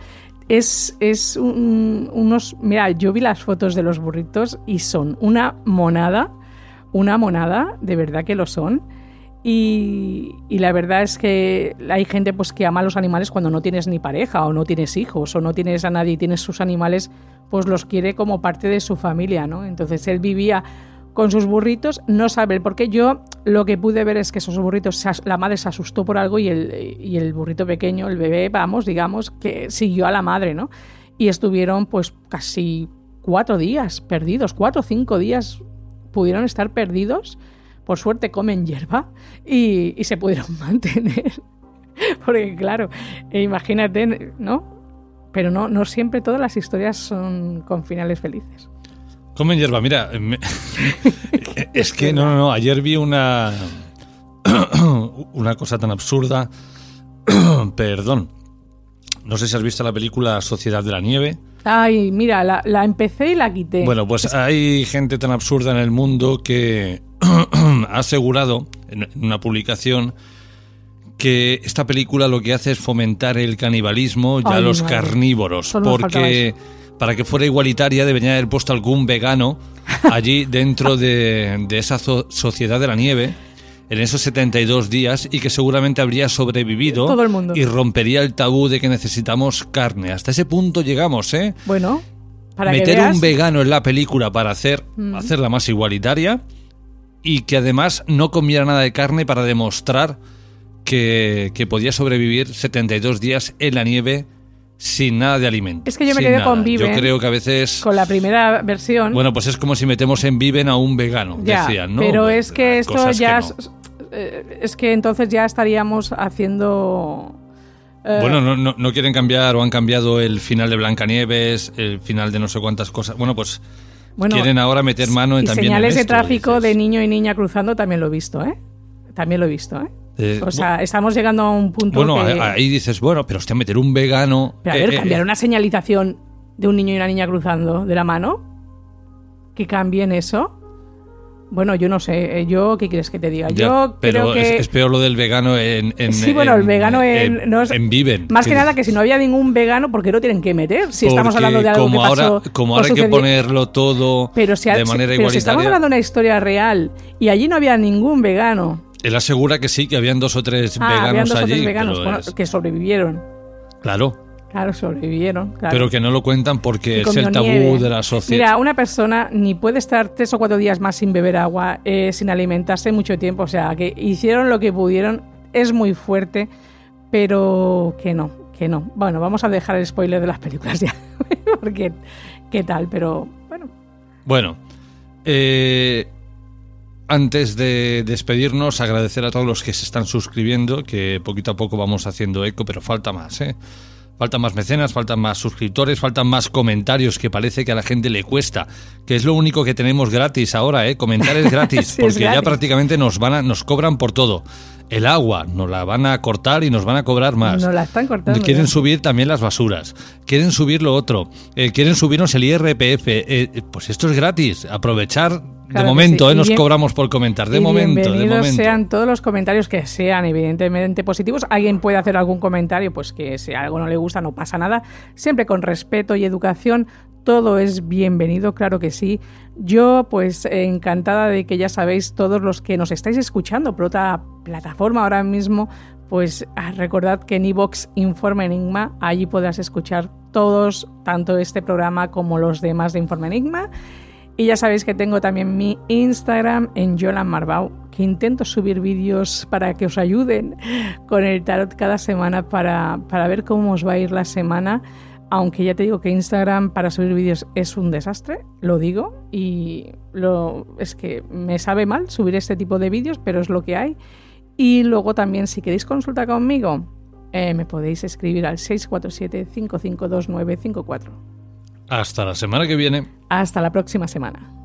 Es, es unos... Mira, yo vi las fotos de los burritos y son una monada, una monada, de verdad que lo son y, la verdad es que hay gente pues que ama a los animales cuando no tienes ni pareja o no tienes hijos o no tienes a nadie y tienes sus animales, pues los quiere como parte de su familia, ¿no? Entonces él vivía con sus burritos, no sabe el por qué. Yo lo que pude ver es que esos burritos, la madre se asustó por algo y el, y el burrito pequeño, el bebé, vamos, digamos, que siguió a la madre, ¿no? Y estuvieron pues casi cuatro días perdidos, cuatro o cinco días pudieron estar perdidos por suerte comen hierba y, se pudieron mantener. Porque claro, e imagínate, ¿no? Pero no, no siempre todas las historias son con finales felices. Comen hierba, mira, es que no, no, no, ayer vi una, una cosa tan absurda, perdón, no sé si has visto la película Sociedad de la Nieve. Ay, mira, la, la empecé y la quité. Bueno, pues hay gente tan absurda en el mundo que ha asegurado en una publicación que esta película lo que hace es fomentar el canibalismo y a los carnívoros, porque para que fuera igualitaria debería haber puesto algún vegano allí dentro de, esa sociedad de la nieve en esos 72 días y que seguramente habría sobrevivido Todo el mundo. y rompería el tabú de que necesitamos carne. Hasta ese punto llegamos, ¿eh? Bueno, para meter un vegano en la película para hacer mm. hacerla más igualitaria y que además no comiera nada de carne para demostrar que, podía sobrevivir 72 días en la nieve sin nada de alimento. Es que yo me quedé con Viven. Yo creo que a veces... Con la primera versión... Bueno, pues es como si metemos en Viven a un vegano, decían, ¿no? Pero es que esto ya... Eh, es, que entonces ya estaríamos haciendo... Eh, bueno, no, no, quieren cambiar o han cambiado el final de Blancanieves, el final de no sé cuántas cosas. Bueno, pues Quieren ahora meter mano en también señales de tráfico de niño y niña cruzando también lo he visto, ¿eh? También lo he visto, ¿eh? eh o sea, estamos llegando a un punto Bueno, ahí dices, bueno, pero usted meter un vegano... Pero a ver, eh, cambiar una señalización de un niño y una niña cruzando de la mano, que cambien eso. Bueno, yo no sé. eh, Yo, ¿qué quieres que te diga? Ya, yo pero creo que... es, es peor lo del vegano en, en Sí, bueno, el vegano en- no es- en Viven. Más que nada que si no había ningún vegano, ¿por qué lo tienen que meter? Si estamos hablando de algo como que pasó ahora, como o ahora hay que ponerlo todo pero si, de manera pero si estamos hablando de una historia real y allí no había ningún vegano. Él asegura que sí, que habían dos o tres Ah, veganos habían dos o allí. tres veganos bueno, que sobrevivieron. claro, Claro, sobrevivieron. claro. pero que no lo cuentan porque es el tabú nieve. de la sociedad. Mira, una persona ni puede estar tres o cuatro días más sin beber agua, eh, sin alimentarse mucho tiempo. O sea, que hicieron lo que pudieron. Es muy fuerte, pero que no, que no. Bueno, vamos a dejar el spoiler de las películas ya. porque, ¿qué tal? Pero bueno. Bueno, eh, antes de despedirnos, agradecer a todos los que se están suscribiendo, que poquito a poco vamos haciendo eco, pero falta más, ¿eh? Faltan más mecenas, faltan más suscriptores, faltan más comentarios, que parece que a la gente le cuesta, que es lo único que tenemos gratis ahora, ¿eh? Comentar es gratis, Sí, es porque ya prácticamente nos van a, nos cobran por todo. El agua nos la van a cortar y nos van a cobrar más. Nos la están cortando. Quieren ya. subir también las basuras, quieren subir lo otro, eh, quieren subirnos el IRPF. eh, pues esto es gratis, aprovechar Claro que momento, sí. eh, nos bien- cobramos por comentar, de momento, de momento. sean todos los comentarios que sean evidentemente positivos. Alguien puede hacer algún comentario, pues que si algo no le gusta no pasa nada. Siempre con respeto y educación, todo es bienvenido, claro que sí. Yo pues encantada de que ya sabéis todos los que nos estáis escuchando por otra plataforma ahora mismo, pues ah, recordad que en iVox Informe Enigma, allí podrás escuchar todos, tanto este programa como los demás de Informe Enigma. Y ya sabéis que tengo también mi Instagram en Yolan Marbau, que intento subir vídeos para que os ayuden con el tarot cada semana para, para ver cómo os va a ir la semana. Aunque ya te digo que Instagram para subir vídeos es un desastre, lo digo, y lo, es que me sabe mal subir este tipo de vídeos, pero es lo que hay. Y luego también, si queréis consulta conmigo, eh, me podéis escribir al 647-552954. Hasta la semana que viene. Hasta la próxima semana.